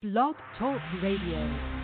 Blog Talk Radio.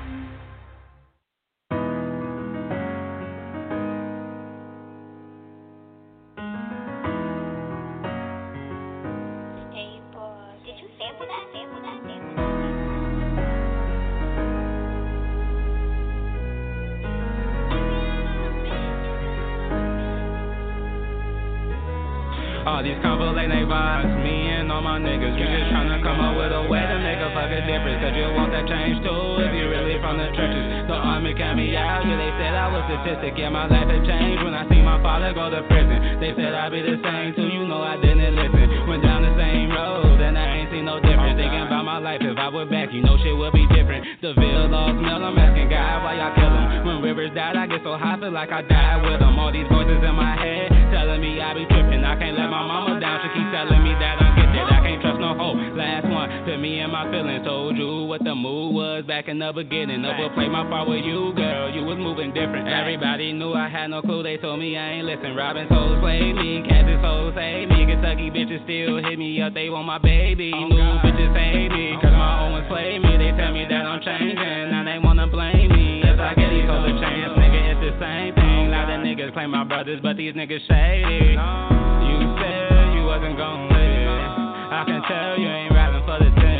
Statistic. Yeah, my life had changed when I see my father go to prison. They said I'd be the same too, you know I didn't listen. Went down the same road, and I ain't seen no difference. Thinking about my life, if I were back, you know shit would be different. The Ville all smell, I'm asking God why y'all kill him. When rivers died, I get so high, feel like I died with them. All these voices in my head telling me I be tripping. I can't let my mama down, she keep telling me that I'm To me and my feelings. Told you what the mood was back in the beginning. Never played my part with you, girl. You was moving different. Everybody knew I had no clue. They told me I ain't listen. Robin souls play me, Kansas souls save me. Kentucky bitches still hit me up. They want my baby. Oh, New bitches hate me, oh, cause my own ones play me. They tell me that I'm changing. Now they wanna blame me. If I get these hoes a chance, nigga, it's the same thing. A lot of niggas claim my brothers, but these niggas shady. You said you wasn't gon' live. I can tell you ain't for the team.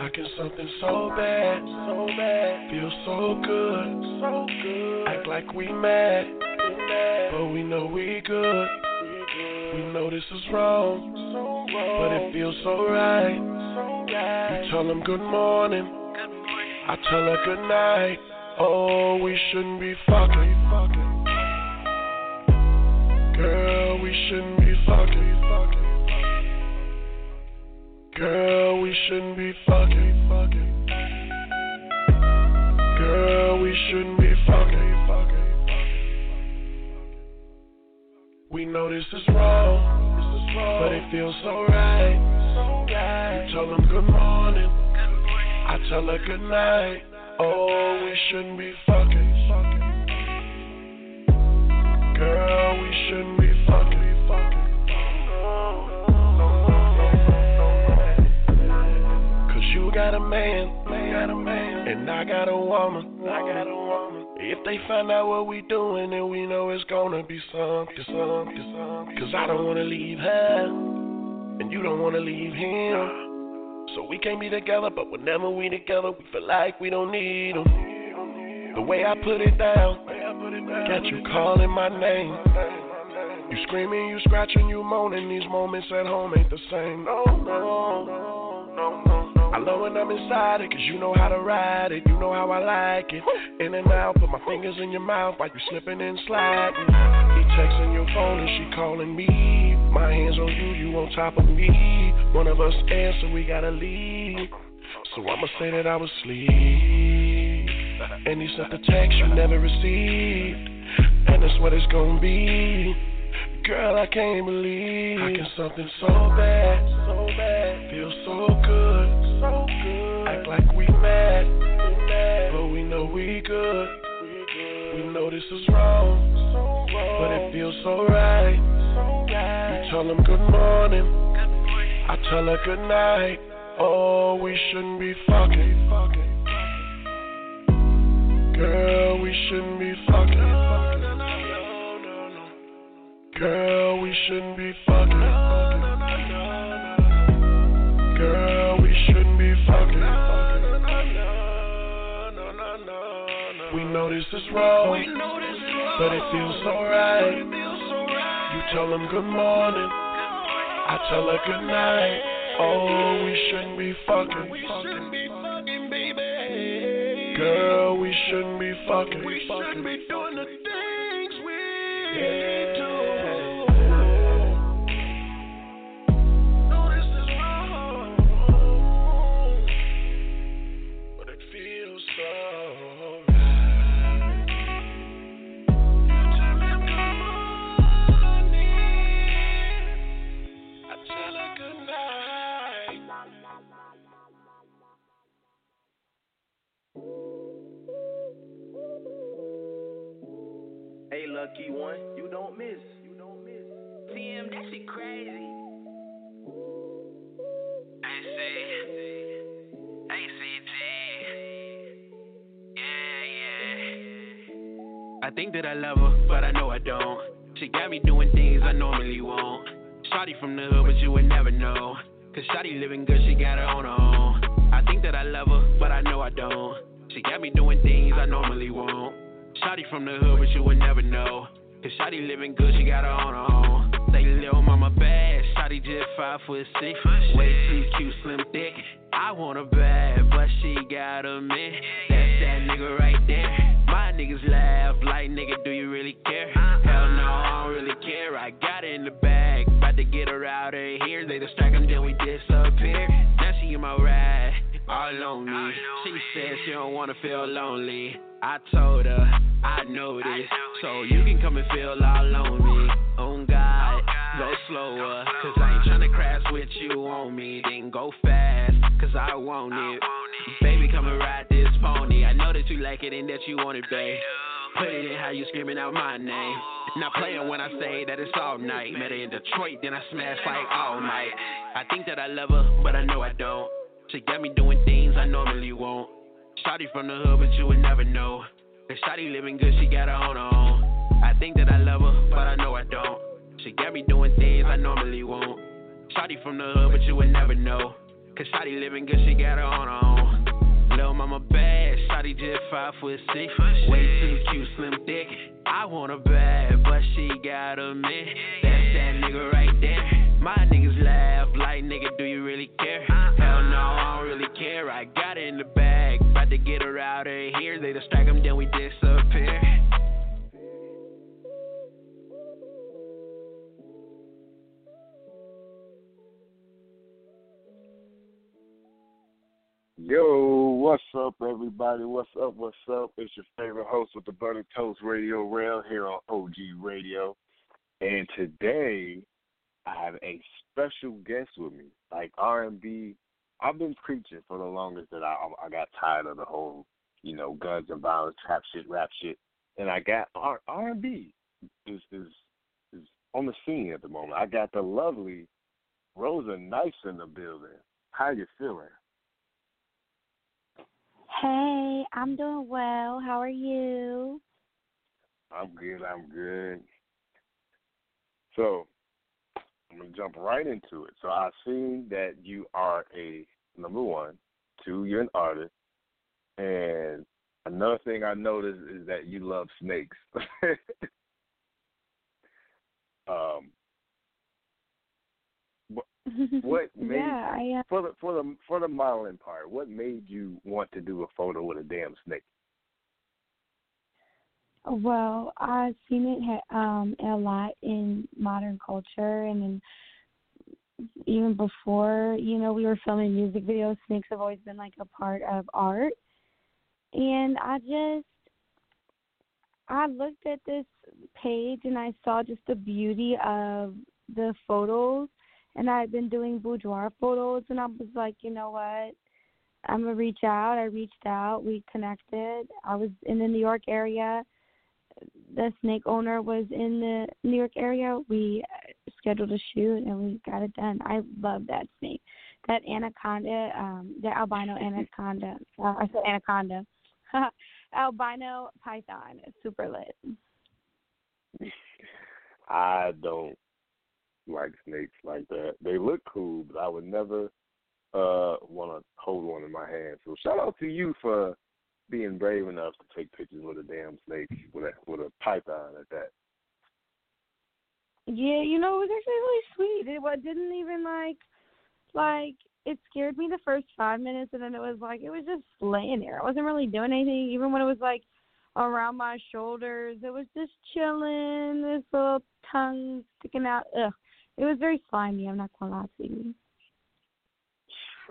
How can something so bad, so bad, feel so good, so good, act like we mad, but we know we good. We know this is wrong, but it feels so right. You tell them good morning, I tell her good night. Oh, we shouldn't be fucking. Girl, we shouldn't Girl, we shouldn't be fucking. Girl, we shouldn't be fucking. We know this is wrong, but it feels so right. You tell them good morning, I tell her good night. Oh, we shouldn't be fucking. Girl, we shouldn't you got a man, got a man, and I got a woman, I got a woman. If they find out what we doing, then we know it's gonna be something, something, something. Cause I don't wanna leave her, and you don't wanna leave him. So we can't be together, but whenever we together, we feel like we don't need them. The way I put it down, got you calling my name. You screaming, you scratching, you moaning. These moments at home ain't the same. No, no, no, no. I love when I'm inside it, cause you know how to ride it. You know how I like it. In and out, put my fingers in your mouth while you're slipping and sliding. He texting your phone and she calling me. My hands on you, you on top of me. One of us answer, we gotta leave. So I'ma say that I was asleep. And he sent the text you never received. And that's what it's gonna be. Girl, I can't believe How can something so bad, so bad, feel so good, so good, act like we mad, but we know we good, we good. We know this is wrong, but it feels so right. You tell them good morning, I tell her good night. Oh, we shouldn't be fucking. Girl, we shouldn't be fucking. Girl, we shouldn't be fucking. Know this is wrong, but it feels so right. You tell them good morning. I tell her good night. Oh, we shouldn't be fucking. We shouldn't be fucking, baby. Girl, we shouldn't be fucking. We shouldn't be doing the things we do. Lucky one, you don't miss. You don't miss. TM, that shit crazy. AC, ACT. Yeah, yeah. I think that I love her, but I know I don't. She got me doing things I normally won't. Shotty from the hood, but you would never know. Cause Shotty living good, she got her on her own. I think that I love her, but I know I don't. She got me doing things I normally won't. Shotty from the hood, but you would never know. Cause Shotty living good, she got her on her own. Say little mama bad, Shotty just five foot six. Way too cute, slim thick. I want her bad, but she got a man. That's that nigga right there. My niggas laugh like, nigga, do you really care? Hell no, I don't really care. I got it in the bag, about to get her out of here. They distract him, then we disappear. Now she in my ride, all on me. She said she don't wanna feel lonely. I told her I know this, so you can come and feel all on me. On oh, God, oh, go slower, cause I ain't tryna crash with you on me. Then go fast, cause I want it. Baby, come and ride this pony. I know that you like it and that you want it, babe. Put it in how you screaming out my name. Oh. Not playing when I say that it's all night. Met her in Detroit, then I smashed like all night. I think that I love her, but I know I don't. She got me doing things I normally won't. Shotty from the hood, but you would never know. The Shotty living good, she got her on her own. I think that I love her, but I know I don't. She got me doing things I normally won't. Shotty from the hood, but you would never know. Cause Shotty living good, she got her on her own. Little mama bad, Shotty just five foot six. Way too cute, slim thick. I want her bad, but she got a man. That's that nigga right there. My niggas laugh like, nigga, do you really care? Hell no, I don't really care. I got it in the bag, about to get her out of here. They distract him, then we disappear. Yo, what's up, everybody? What's up? What's up? It's your favorite host with the Butter Toast Radio Rail here on OG Radio. And today, I have a special guest with me. Like R&B, I've been preaching for the longest that I I got tired of the whole, you know, guns and violence, trap shit, rap shit, and I got R R&B is is is on the scene at the moment. I got the lovely Rosa Nice in the building. How you feeling? Hey, I'm doing well. How are you? I'm good. I'm good. So I'm gonna jump right into it. So I've seen that you are a number one, two, you're an artist, and another thing I noticed is that you love snakes. um, what made yeah, I uh, for the for the for the modeling part? What made you want to do a photo with a damn snake? Well, I've seen it um a lot in modern culture and even before, you know, we were filming music videos, snakes have always been like a part of art. And I just I looked at this page and I saw just the beauty of the photos and I had been doing boudoir photos and I was like, you know what? I'm gonna reach out. I reached out, we connected. I was in the New York area. The snake owner was in the New York area. We scheduled a shoot and we got it done. I love that snake. That anaconda, um, the albino anaconda. Uh, I said anaconda. albino python super lit. I don't like snakes like that. They look cool, but I would never uh want to hold one in my hand. So shout out to you for being brave enough to take pictures with a damn snake with a with a python at that. Yeah, you know, it was actually really sweet. It what didn't even like like it scared me the first five minutes and then it was like it was just laying there. I wasn't really doing anything, even when it was like around my shoulders. It was just chilling, this little tongue sticking out. Ugh. It was very slimy, I'm not gonna lie to you.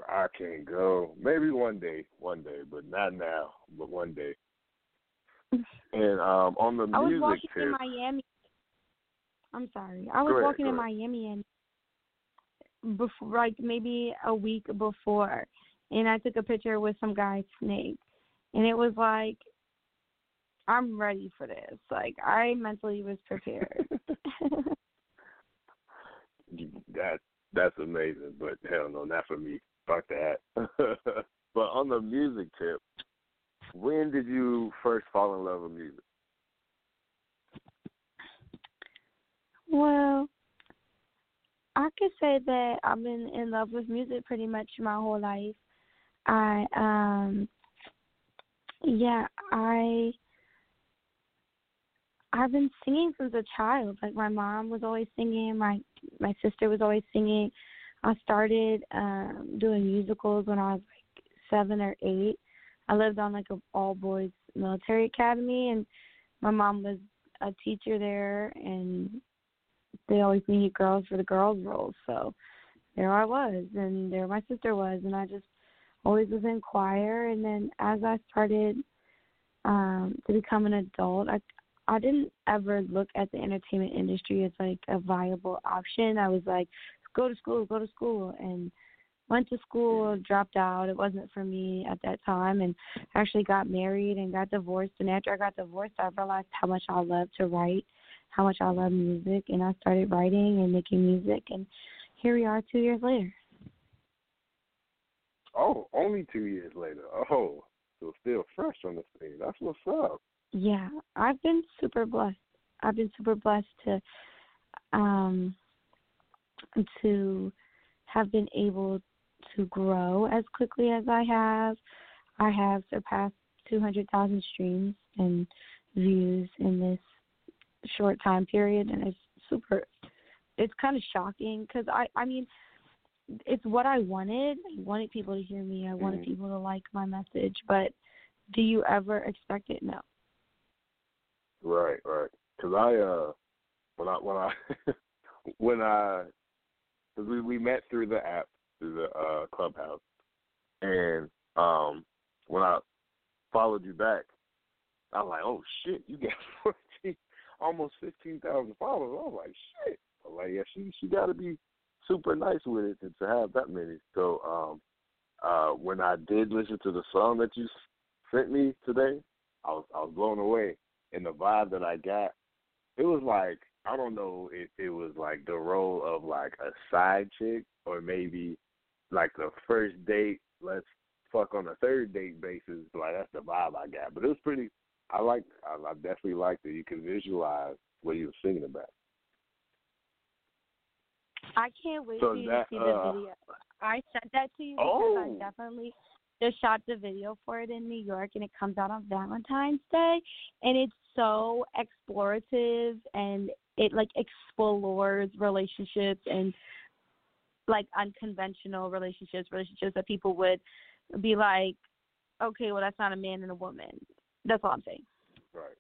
I can't go. Maybe one day, one day, but not now. But one day. And um on the I was music walking tip, in Miami. I'm sorry. I was ahead, walking in. Miami and before, like maybe a week before, and I took a picture with some guy's snake, and it was like, I'm ready for this. Like I mentally was prepared. that that's amazing, but hell no, not for me. Fuck that. but on the music tip, when did you first fall in love with music? Well, I could say that I've been in love with music pretty much my whole life. I um yeah, I I've been singing since a child. Like my mom was always singing, my my sister was always singing. I started um doing musicals when I was like 7 or 8. I lived on like a all boys military academy and my mom was a teacher there and they always needed girls for the girls roles. So there I was, and there my sister was, and I just always was in choir. And then as I started um, to become an adult, I I didn't ever look at the entertainment industry as like a viable option. I was like, go to school, go to school, and went to school, dropped out. It wasn't for me at that time, and actually got married and got divorced. And after I got divorced, I realized how much I love to write how much I love music, and I started writing and making music, and here we are two years later. Oh, only two years later. Oh, so still fresh on the scene. That's what's up. Yeah, I've been super blessed. I've been super blessed to um to have been able to grow as quickly as I have. I have surpassed 200,000 streams and views in this short time period and it's super it's kind of shocking cuz I I mean it's what I wanted. I wanted people to hear me. I wanted Mhm. people to like my message, but do you ever expect it? No. Right, right. Because I, uh, when I, when I, when I, cause we we met through the app, through the uh clubhouse, and um, when I followed you back, I was like, oh shit, you got fourteen, almost fifteen thousand followers. I was like, shit. I was like, yeah, she she got to be super nice with it to, to have that many. So, um, uh, when I did listen to the song that you sent me today, I was I was blown away and the vibe that I got, it was like I don't know if it was like the role of like a side chick or maybe like the first date, let's fuck on a third date basis. Like that's the vibe I got. But it was pretty. I like. I, I definitely liked it. You can visualize what he was singing about. I can't wait So for you that, to see the uh, video. I sent that to you because Oh. I definitely just shot the video for it in New York and it comes out on Valentine's Day and it's so explorative and it like explores relationships and like unconventional relationships, relationships that people would be like, Okay, well that's not a man and a woman. That's all I'm saying. Right.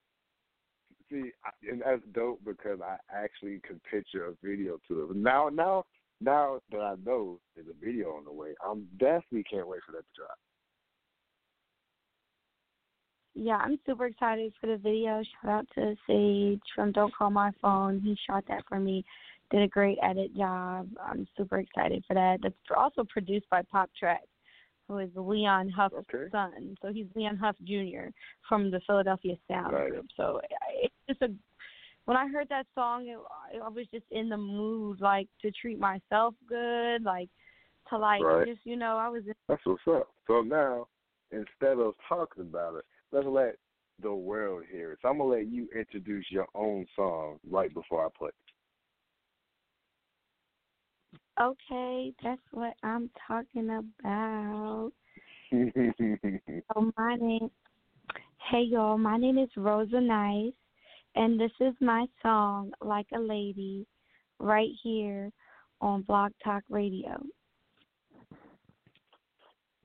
See, and that's dope because I actually could picture a video to it. Now, now, now that I know there's a video on the way, I'm definitely can't wait for that to drop. Yeah, I'm super excited for the video. Shout out to Sage from Don't Call My Phone. He shot that for me. Did a great edit job. I'm super excited for that. That's also produced by Pop Track, who is Leon Huff's Okay. son. So he's Leon Huff Jr. from the Philadelphia Sound Right. Group. So it's just a. When I heard that song, it, I was just in the mood, like to treat myself good, like to like Right. just you know I was in That's what's up. So now, instead of talking about it, let's let the world hear it. So I'm gonna let you introduce your own song right before I play. Okay, that's what I'm talking about. So my name, hey y'all, my name is Rosa Nice, and this is my song, Like a Lady. right here on Blog Talk Radio.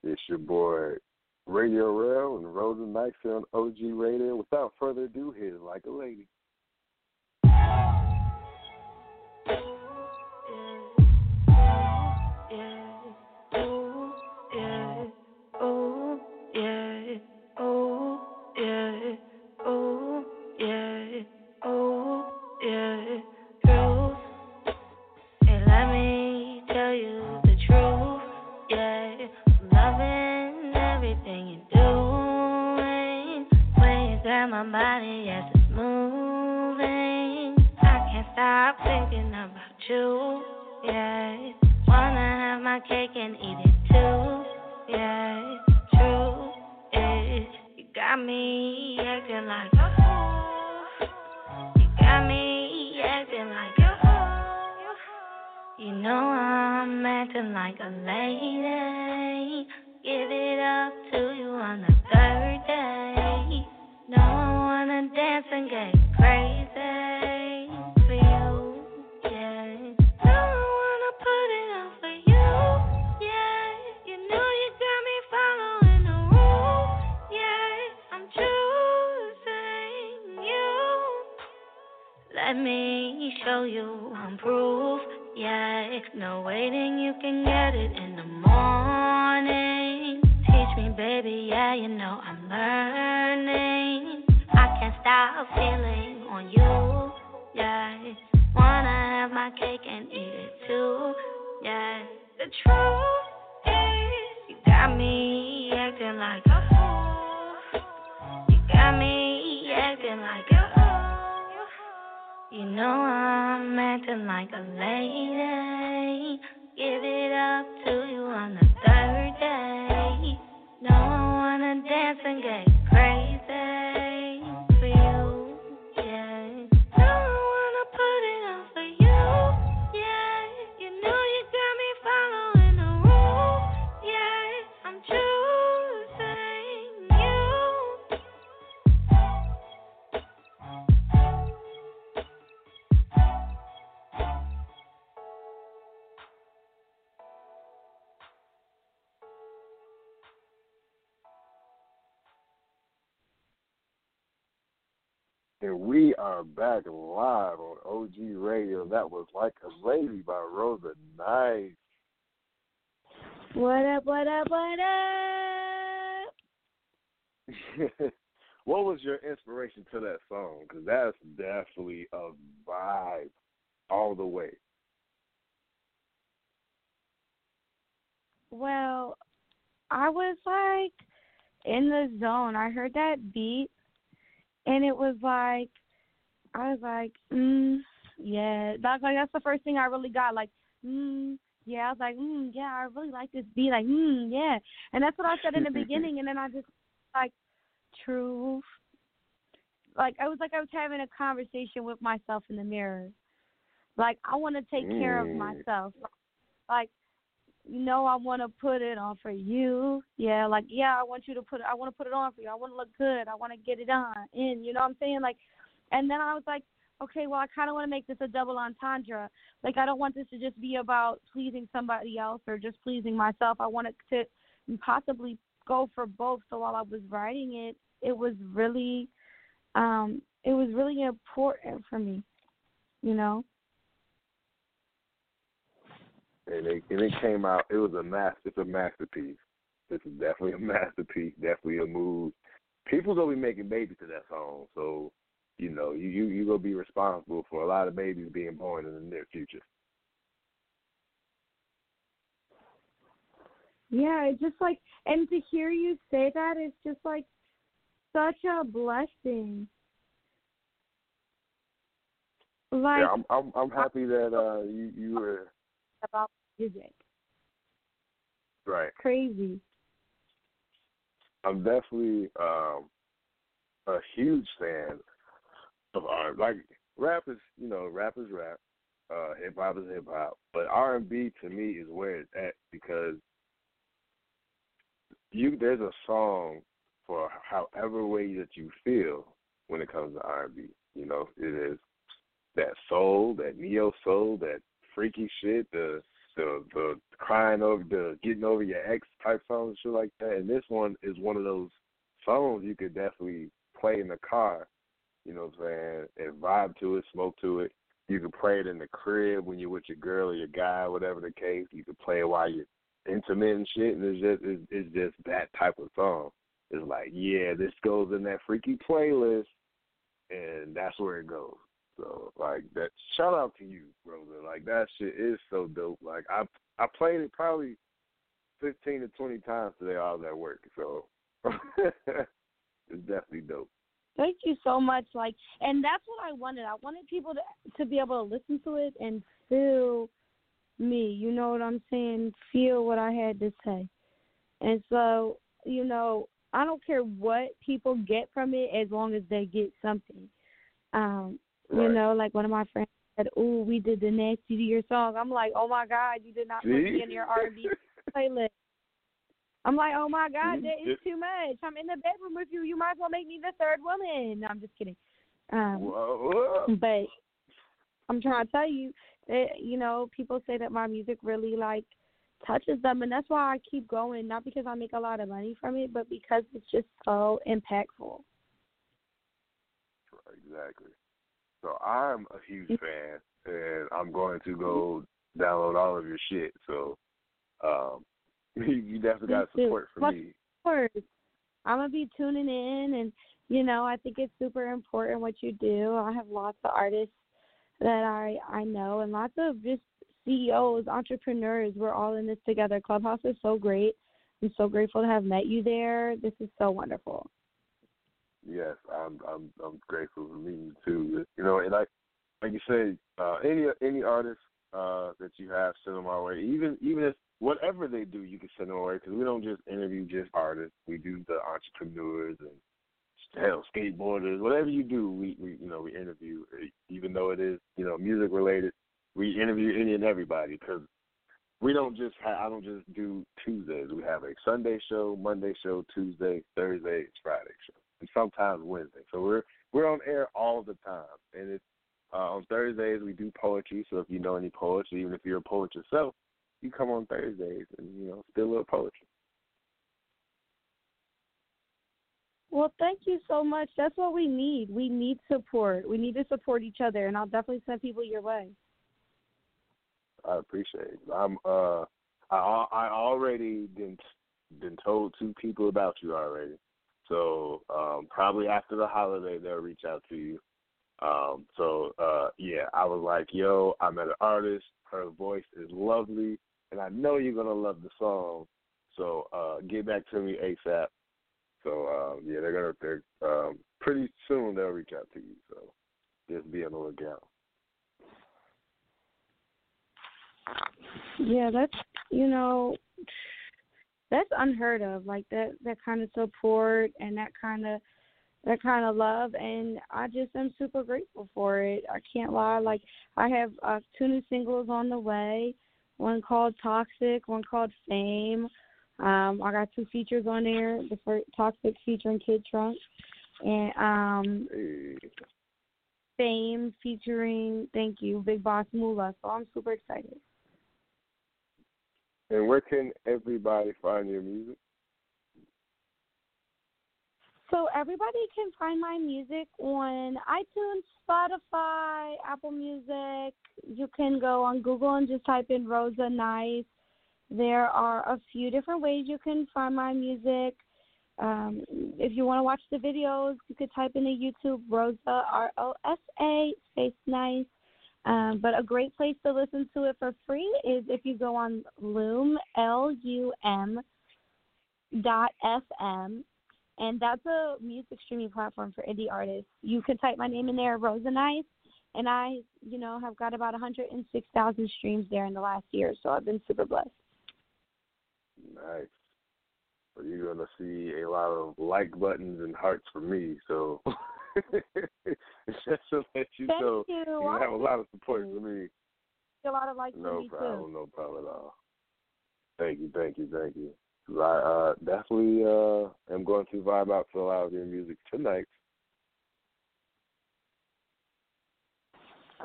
It's your boy Radio Rail and Rosa Nice on OG Radio. Without further ado, here's Like a Lady. And we are back live on OG Radio. That was Like a Lady by Rosa Nice. What up, what up, what up? what was your inspiration to that song? Because that's definitely a vibe all the way. Well, I was like in the zone. I heard that beat and it was like I was like, mm, yeah. That's like that's the first thing I really got. Like, mm, yeah. I was like, mm, yeah. I really like this beat. Like, mm, yeah. And that's what I said in the beginning. And then I just like, truth. Like I was like I was having a conversation with myself in the mirror. Like I want to take care of Mm. myself. Like, you know, I want to put it on for you. Yeah, like yeah, I want you to put it. I want to put it on for you. I want to look good. I want to get it on in. You know what I'm saying? Like, and then I was like, okay, well, I kind of want to make this a double entendre. Like, I don't want this to just be about pleasing somebody else or just pleasing myself. I want it to possibly go for both. So while I was writing it, it was really, um, it was really important for me. You know. And it and it came out. It was a master. It's a masterpiece. This is definitely a masterpiece. Definitely a move. People gonna be making babies to that song, so you know you you you gonna be responsible for a lot of babies being born in the near future. Yeah, it's just like, and to hear you say that is just like such a blessing. Like yeah, I'm I'm I'm happy that uh you you were about music, right. crazy. I'm definitely um a huge fan of art. Like rap is, you know, rap is rap, uh, hip hop is hip hop, but R and B to me is where it's at because you there's a song for however way that you feel when it comes to R and B. You know, it is that soul, that neo soul, that freaky shit, the the the crying over the getting over your ex type songs, shit like that. And this one is one of those songs you could definitely play in the car, you know what I'm saying, and vibe to it, smoke to it. You can play it in the crib when you're with your girl or your guy, whatever the case. You can play it while you're intimate and shit, and it's just it's, it's just that type of song. It's like, yeah, this goes in that freaky playlist, and that's where it goes. So like that. Shout out to you, brother. Like that shit is so dope. Like I I played it probably fifteen to twenty times today. I was at work, so it's definitely dope. Thank you so much. Like, and that's what I wanted. I wanted people to to be able to listen to it and feel me. You know what I'm saying? Feel what I had to say. And so, you know, I don't care what people get from it as long as they get something. Um, Right. you know, like one of my friends said, "Oh, we did the nasty to your song." I'm like, "Oh my God, you did not put me in your R&B playlist." I'm like, "Oh my God, that is too much. I'm in the bedroom with you. You might as well make me the third woman." No, I'm just kidding. Um, Whoa, whoa. but I'm trying to tell you that you know people say that my music really like touches them, and that's why I keep going. Not because I make a lot of money from it, but because it's just so impactful. Exactly. So I'm a huge fan, and I'm going to go download all of your shit. So um, you definitely got support Plus- me. course. I'm gonna be tuning in, and you know, I think it's super important what you do. I have lots of artists that I I know, and lots of just CEOs, entrepreneurs. We're all in this together. Clubhouse is so great. I'm so grateful to have met you there. This is so wonderful. Yes, I'm I'm I'm grateful for meeting you too. You know, and like like you said, uh, any any artist uh, that you have, send them our way. Even even if whatever they do, you can send them our way because we don't just interview just artists. We do the entrepreneurs and hell skateboarders. Whatever you do, we we you know we interview. Even though it is you know music related, we interview any and everybody because we don't just have, I don't just do Tuesdays. We have a Sunday show, Monday show, Tuesday, Thursday, Friday show, and sometimes Wednesday. So we're we're on air all the time, and it's uh, on Thursdays we do poetry. So if you know any poets, or even if you're a poet yourself, you come on Thursdays and you know spill a little poetry. Well, thank you so much. That's what we need. We need support. We need to support each other, and I'll definitely send people your way. I appreciate it. I'm uh I I already been been told two people about you already. So um probably after the holiday they'll reach out to you. Um so uh yeah, I was like, yo, I met an artist, her voice is lovely and I know you're gonna love the song. So uh get back to me ASAP. So um yeah, they're gonna they're um pretty soon they'll reach out to you. So just be on the lookout. Yeah, that's you know, that's unheard of. Like that that kind of support and that kind of that kind of love, and I just am super grateful for it. I can't lie. Like I have uh, two new singles on the way. One called Toxic, one called Fame. Um, I got two features on there. The first Toxic featuring Kid Trunk, and um, Fame featuring Thank You Big Boss Moolah. So I'm super excited. And where can everybody find your music? So everybody can find my music on iTunes, Spotify, Apple Music. You can go on Google and just type in Rosa Nice. There are a few different ways you can find my music. Um, if you want to watch the videos, you could type into YouTube Rosa R O S A space nice. Um, but a great place to listen to it for free is if you go on Loom L U M dot FM and that's a music streaming platform for indie artists. You can type my name in there, Rosa Nice, and I, you know, have got about 106,000 streams there in the last year, so I've been super blessed. Nice. So you're gonna see a lot of like buttons and hearts from me. So just to let you Thank know, you. you have a lot of support for me. A lot of likes for No me problem, too. no problem at all. Thank you, thank you, thank you. I uh, definitely uh, am going to vibe out to a lot of your music tonight.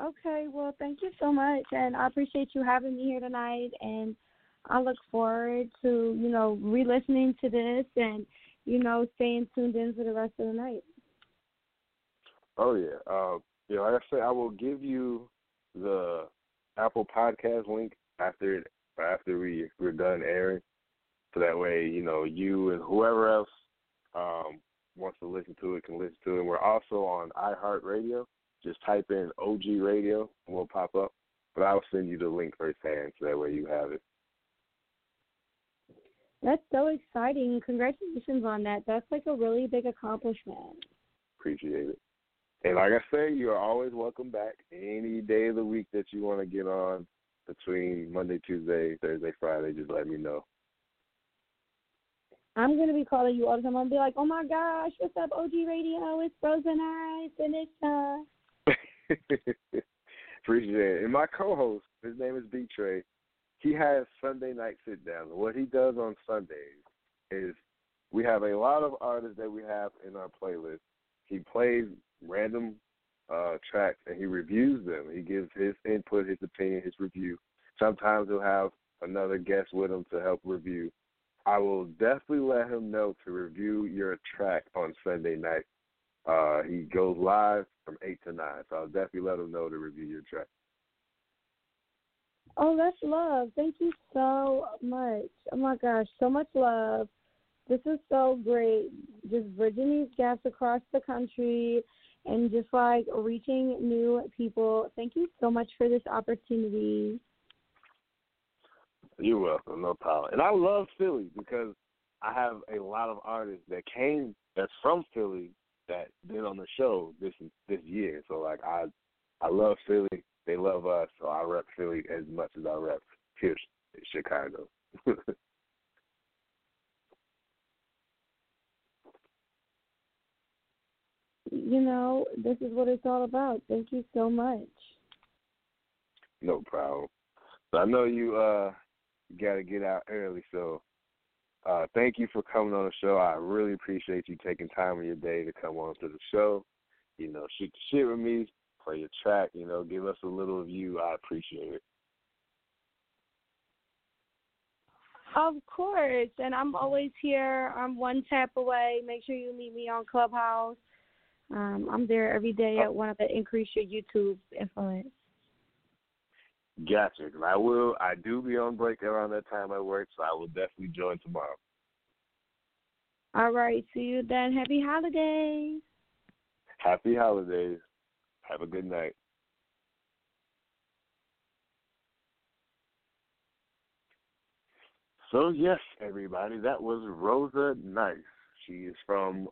Okay, well, thank you so much, and I appreciate you having me here tonight. And I look forward to you know re-listening to this and you know staying tuned in for the rest of the night. Oh yeah, uh, yeah. Like I said, I will give you the Apple Podcast link after after we we're done airing, so that way you know you and whoever else um, wants to listen to it can listen to it. And we're also on iHeartRadio. Just type in OG Radio and we'll pop up. But I'll send you the link firsthand so that way you have it. That's so exciting. Congratulations on that. That's like a really big accomplishment. Appreciate it. And like I say, you are always welcome back any day of the week that you want to get on between Monday, Tuesday, Thursday, Friday. Just let me know. I'm gonna be calling you all the time. I'm gonna be like, "Oh my gosh, what's up, OG Radio? It's Rosa Nice and it's uh." Appreciate it. And my co-host, his name is B Trey. He has Sunday night sit down. What he does on Sundays is we have a lot of artists that we have in our playlist. He plays random uh, tracks and he reviews them. He gives his input, his opinion, his review. Sometimes he'll have another guest with him to help review. I will definitely let him know to review your track on Sunday night. Uh, he goes live from eight to nine, so I'll definitely let him know to review your track. Oh, that's love. Thank you so much. Oh my gosh, so much love. This is so great. Just bridging these gaps across the country and just like reaching new people. Thank you so much for this opportunity. You're welcome, no problem. And I love Philly because I have a lot of artists that came that's from Philly that been on the show this this year. So like I I love Philly. They love us, so I rep Philly as much as I rep here Chicago. you know, this is what it's all about. Thank you so much. No problem. So I know you uh got to get out early, so uh thank you for coming on the show. I really appreciate you taking time of your day to come on to the show. You know, shoot the shit with me, play your track, you know, give us a little of you. I appreciate it. Of course, and I'm always here. I'm one tap away. Make sure you meet me on Clubhouse. Um, I'm there every day at one of the increase your YouTube influence. Gotcha. I will. I do be on break around that time at work, so I will definitely join tomorrow. All right. See you then. Happy holidays. Happy holidays. Have a good night. So yes, everybody, that was Rosa Nice. She is from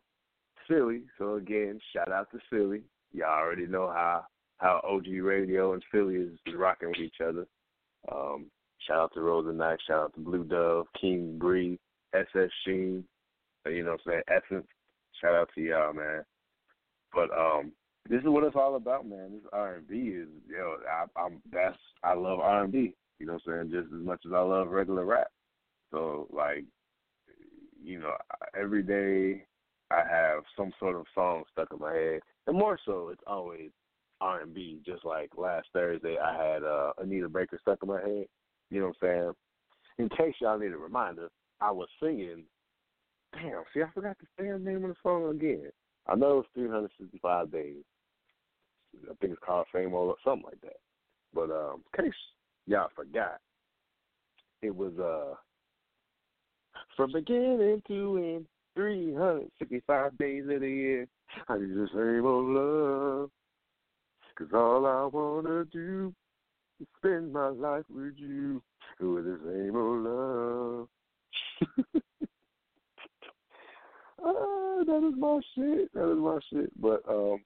Philly. So again, shout out to Philly. Y'all already know how how OG Radio and Philly is, rocking with each other. Um, shout out to Rosa Nice. Shout out to Blue Dove, King Bree, SS Sheen. uh, You know what I'm saying? Essence. Shout out to y'all, man. But um, this is what it's all about, man. This R and B is, you know, I, I'm that's I love R and B. You know what I'm saying? Just as much as I love regular rap. So like, you know, every day I have some sort of song stuck in my head, and more so, it's always R and B. Just like last Thursday, I had uh, Anita Baker stuck in my head. You know what I'm saying? In case y'all need a reminder, I was singing. Damn, see, I forgot the damn name of the song again. I know it's 365 days. I think it's called Fame or something like that. But um, in case y'all forgot, it was uh from beginning to end, 365 days of the year. I need the same old love. Cause all I wanna do is spend my life with you. With the same old love. Ah, that is my shit. That is my shit. But um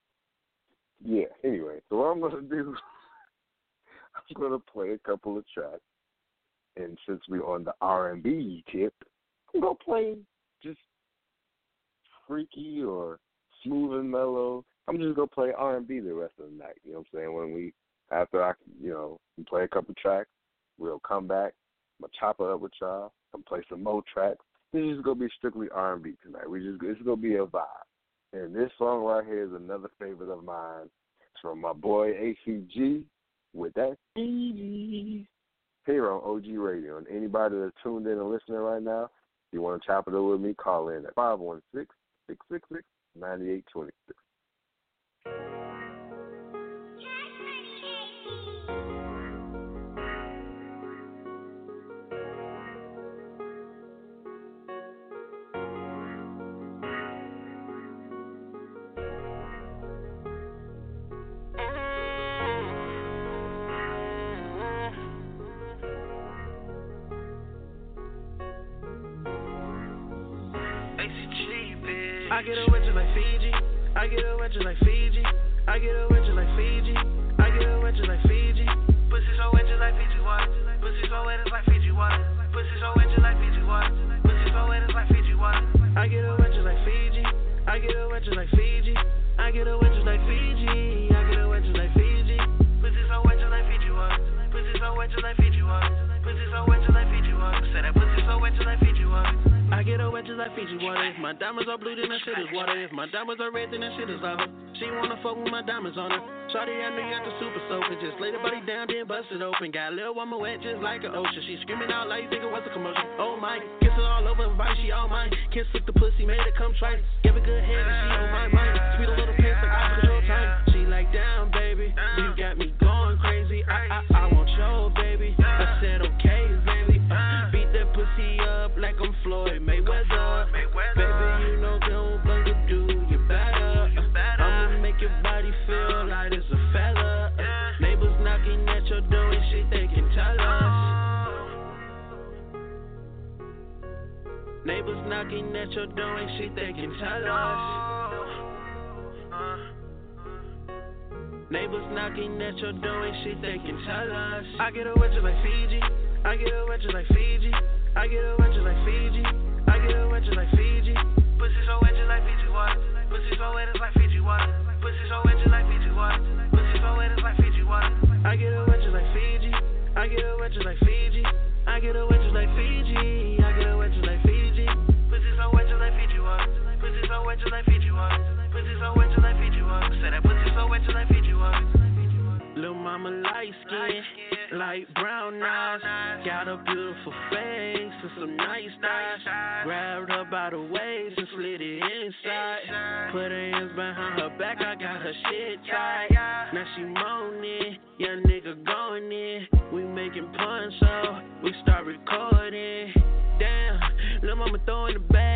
yeah, anyway, so what I'm gonna do I'm gonna play a couple of tracks. And since we're on the R and B tip, I'm gonna play freaky or smooth and mellow. I'm just gonna play R and B the rest of the night. You know what I'm saying? When we after I you know we play a couple tracks, we'll come back. I'm gonna chop it up with y'all and play some more tracks. This is gonna be strictly R and B tonight. We just it's gonna be a vibe. And this song right here is another favorite of mine. from my boy ACG with that ACG. here on OG Radio. And anybody that's tuned in and listening right now, if you want to chop it up with me, call in at 516 666 9826. I get a wedge like Fiji. I get a wedge like Fiji. I get a wedge like Fiji. I get a wedge like Fiji. Pussy so wet like Fiji water. Pussy so wet like Fiji water. Pussy so wet like Fiji water. Pussy so wet like Fiji water. I get a wedge like Fiji. I get a wedge like Fiji. I get a wedge like Fiji. I get a wedge like Fiji. Pussy so wet like Fiji water. Pussy so wet like Fiji like Fiji water. If my diamonds are blue, then that shit is water. If my diamonds are red, then that shit is lava. She wanna fuck with my diamonds on her. Shawty, I know you got the super soaker. Just lay the body down, then bust it open. Got a little woman wet just like an ocean. She screaming out loud, you think it was a commotion. Oh my, kiss her all over her body, she all mine. Kiss lick the pussy, made her come twice. Give her good head, and she on my mind. Sweet a little piss like I knocking at your door and they can tell us. Neighbors knocking at your door and they can tell us. I get a wedge like Fiji. I get a wedge like Fiji. I get a wedge like Fiji. I get a wedge like Fiji. Pussy so wet like Fiji water. Pussy so wet like Fiji water. Pussy so wet like Fiji water. Pussy so wet like Fiji water. I get a wedge like Fiji. I get a wedge like Fiji. I get a wedge like Fiji. Wet just like Fiji water. Pussy so wet just like Fiji water. Say that pussy so wet just like Fiji water. Lil' mama light skin, light brown eyes, got a beautiful face and some nice thighs. Grabbed her by the waist and slid it inside. Put her hands behind her back, I got her shit tight. Now she moaning, young nigga going in. We making puns, so we start recording. Damn, lil' mama throwing the bag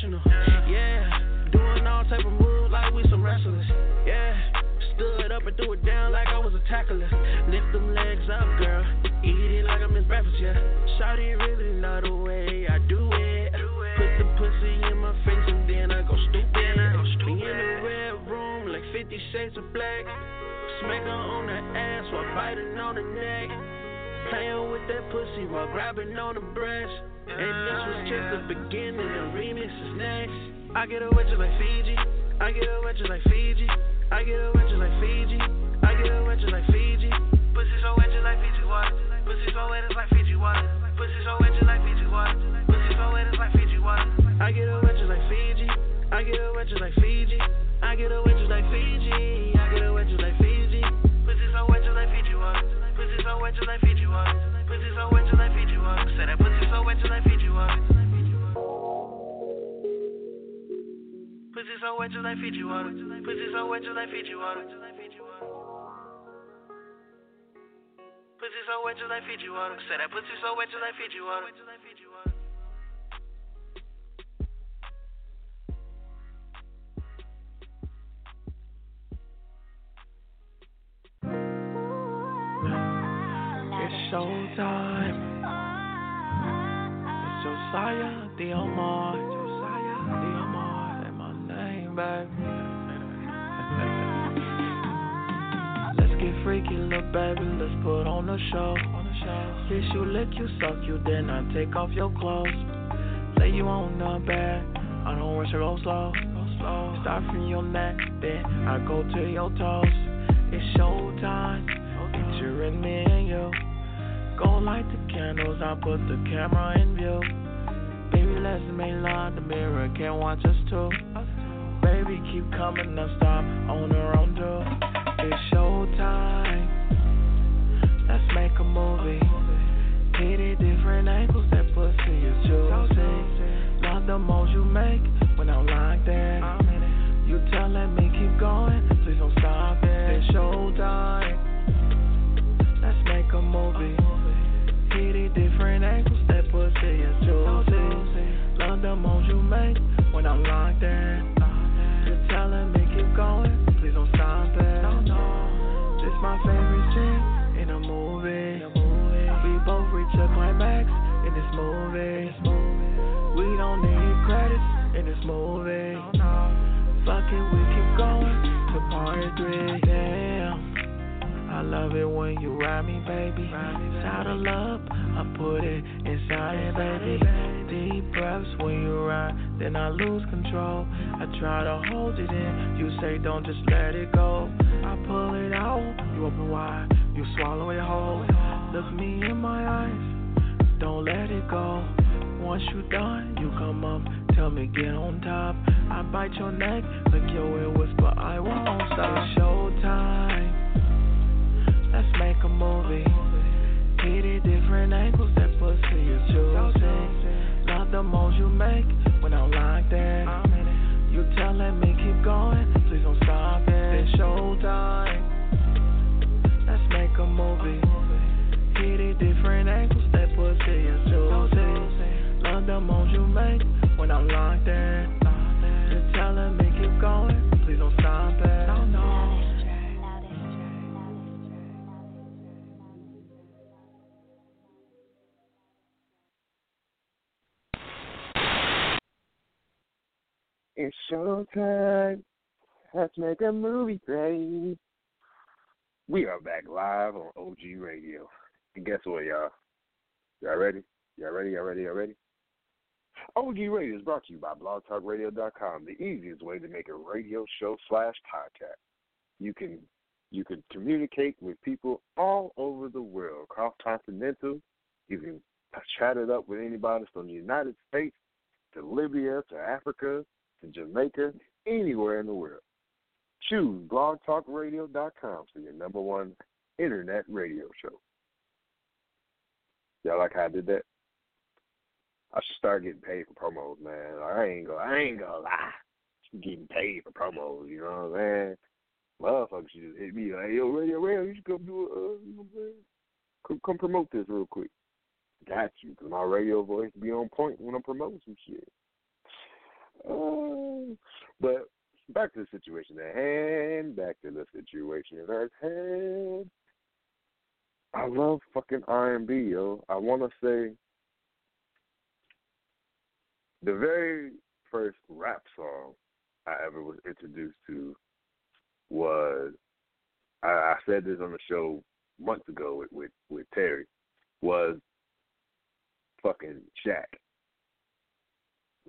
professional. Yeah, doing all type of moves like we some wrestlers. Yeah. Stood up and threw it down like I was a tackler. Lift them legs up, girl. Eat it like I miss breakfast, yeah. Shawty really love the way I do it. Put the pussy in my face and then I go stupid. Me in the red room like 50 shades of black. Smack her on the ass while biting on the neck. Playing with that pussy while grabbing on the breast. And this was just the beginning, the remix is next. I get a wedge like Fiji. I get a wedge like Fiji. I get a wedge like Fiji. I get a wedge like Fiji. Pussy so wet like Fiji water. Pussy so wet it's like Fiji water. Pussy so wet like Fiji water. Pussy so wet like Fiji water. I get a wedge like Fiji. I get a wedge like Fiji. I get a wedge like Fiji. I get a wedge like Fiji. So wet just like Fiji water. Pussy so wet just like Fiji water. Say that pussy so wet just like Fiji water. Pussy so wet just like Fiji water. Pussy so wet just like Fiji water. Pussy so wet just like Fiji water. Say that pussy so wet just like Fiji water. It's showtime. It's Josiah Diomar. Josiah Diomar. Say my name, baby. Let's get freaky, little baby. Let's put on the show. Kiss you, lick you, suck you, then I take off your clothes. Lay you on the bed. I don't rush or go slow. Start from your neck, then I go to your toes. It's showtime. Picturing me and you. Go light the candles, I'll put the camera in view. Baby, let's make love, the mirror can't watch us too. Baby, keep coming, non stop on her own too. It's showtime. Let's make a movie. Hit it different angles, that pussy is juicy. Love the moves you make when I'm like that. You telling me keep going, please don't stop it. It's showtime. Let's make a movie. Hit it different angles, that pussy is juicy. Love the moves you make when I'm like that. You telling me keep going, please don't stop it. This my favorite scene in a movie. We both reach a climax in this movie. We don't need credits in this movie. Fuck it, we keep going to part three. Damn. I love it when you ride me, baby. Saddle up, I put it inside it, baby. Deep breaths when you ride, then I lose control. I try to hold it in, you say don't just let it go. I pull it out, you open wide, you swallow it whole. Look me in my eyes, don't let it go. Once you're done, you come up, tell me get on top. I bite your neck, lick your ear, whisper I won't stop. Showtime. Make a movie. Hit it different angles, that pussy is juicy. Love the moves you make when I'm like that. You telling me keep going, please don't stop it. It's showtime. Let's make a movie. Hit it different angles, that pussy is juicy. Love the moves you make when I'm like that. You telling me keep going, It's showtime. Let's make a movie, baby. We are back live on OG Radio. And guess what, y'all? Y'all ready? Y'all ready? Y'all ready? Y'all ready? OG Radio is brought to you by blogtalkradio.com, the easiest way to make a radio show slash podcast. You can you can communicate with people all over the world, cross continental. You can chat it up with anybody from the United States to Libya to Africa to Jamaica, anywhere in the world. Choose blogtalkradio.com for your number one internet radio show. Y'all like how I did that? I should start getting paid for promos, man. I ain't gonna, I ain't gonna lie. I'm getting paid for promos, you know what I'm saying? Motherfuckers should just hit me like, yo, Radio Radio, you should come do a, uh, you know what I'm saying? Come, come promote this real quick. Got you, because my radio voice be on point when I'm promoting some shit. Uh, but back to the situation at hand. Back to the situation at hand. I love fucking R and B, yo. I want to say the very first rap song I ever was introduced to was I, I said this on the show months ago with with, with Terry was fucking Shaq.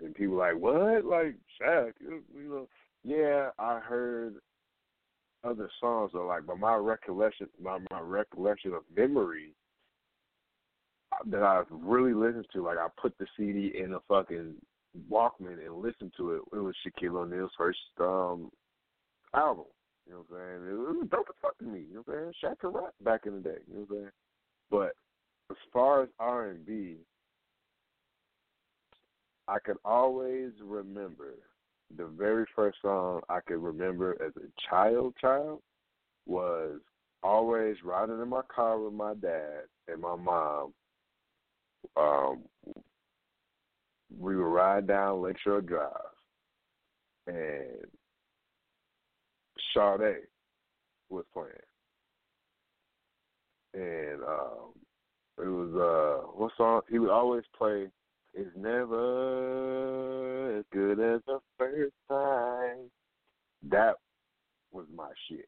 And people like, what? Like Shaq? You know? Yeah, I heard other songs, or like, but my recollection, my my recollection of memory that I really listened to, like I put the CD in a fucking Walkman and listened to it. It was Shaquille O'Neal's first um album. You know what I'm saying? It was dope as fuck to me. You know what I'm saying? Shaq could rap back in the day. You know what I'm saying? But as far as R and B, I could always remember the very first song I could remember as a child child was always riding in my car with my dad and my mom. Um we would ride down Lakeshore Drive and Sade was playing. And um it was uh what song he would always play it's never as good as the first time. That was my shit.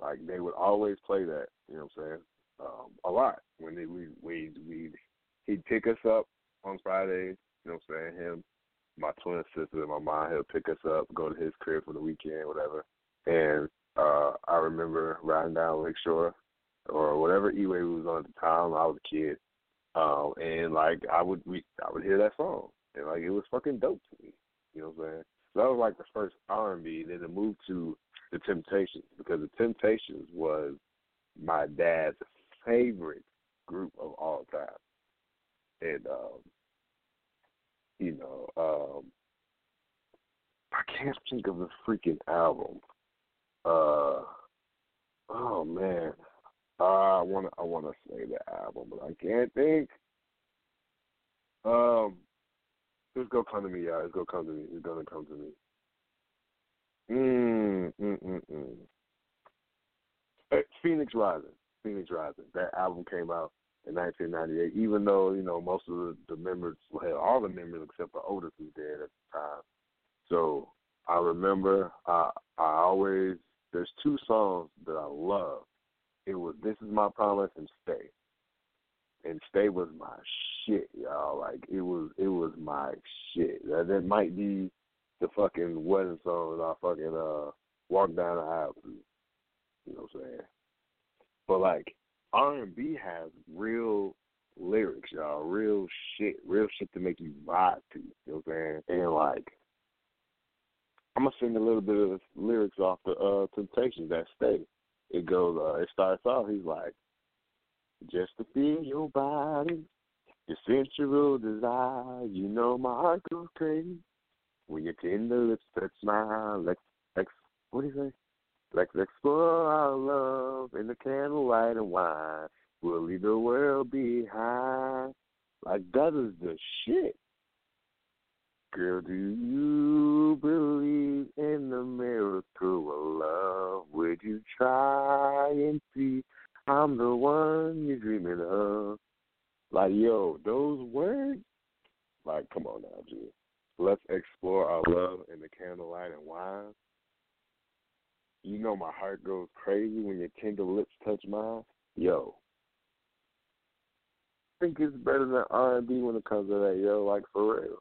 Like they would always play that, you know what I'm saying? Um, a lot. When they we we we he'd pick us up on Fridays, you know what I'm saying? Him, my twin sister and my mom, he'll pick us up, go to his crib for the weekend, whatever. And uh I remember riding down Lakeshore or whatever E-way we was on at the time, I was a kid. Um, and like I would we I would hear that song and like it was fucking dope to me. You know what I'm saying? So that was like the first R and B. Then it moved to the Temptations because the Temptations was my dad's favorite group of all time, and um, you know, um, I can't think of the freaking album. Uh, oh man, uh, I wanna I wanna say the album, but I can't think. Um, it's gonna come to me, y'all. It's gonna come to me. It's gonna come to me. Mm, mm, mm, mm. Phoenix Rising. Phoenix Rising. That album came out in 1998. Even though you know most of the, members, well, all the members except for Otis was dead at the time. So I remember I I always there's two songs that I love. It was This Is My Promise and Stay. And Stay was my shit, y'all. Like it was it was my shit. That, that might be the fucking wedding song that I fucking uh walk down the aisle to. You know what I'm saying? But like R and B has real lyrics, y'all, real shit, real shit to make you vibe to. You know what I'm saying? And like I'm gonna sing a little bit of lyrics off the uh Temptations that stay. It goes uh it starts off, he's like just to feel your body, your sensual desire, you know my heart goes crazy. When your tender lips touch mine, let's ex what do you say? Let's explore our love in the candlelight and wine. We'll leave the world behind. Like that is the shit. Girl, do you believe in the miracle of love? Would you try and see I'm the one you're dreaming of? Like, yo, those words, like, come on now, G. Let's explore our love in the candlelight and wine. You know my heart goes crazy when your tender lips touch mine. Yo, I think it's better than R and B when it comes to that. Yo, like for real.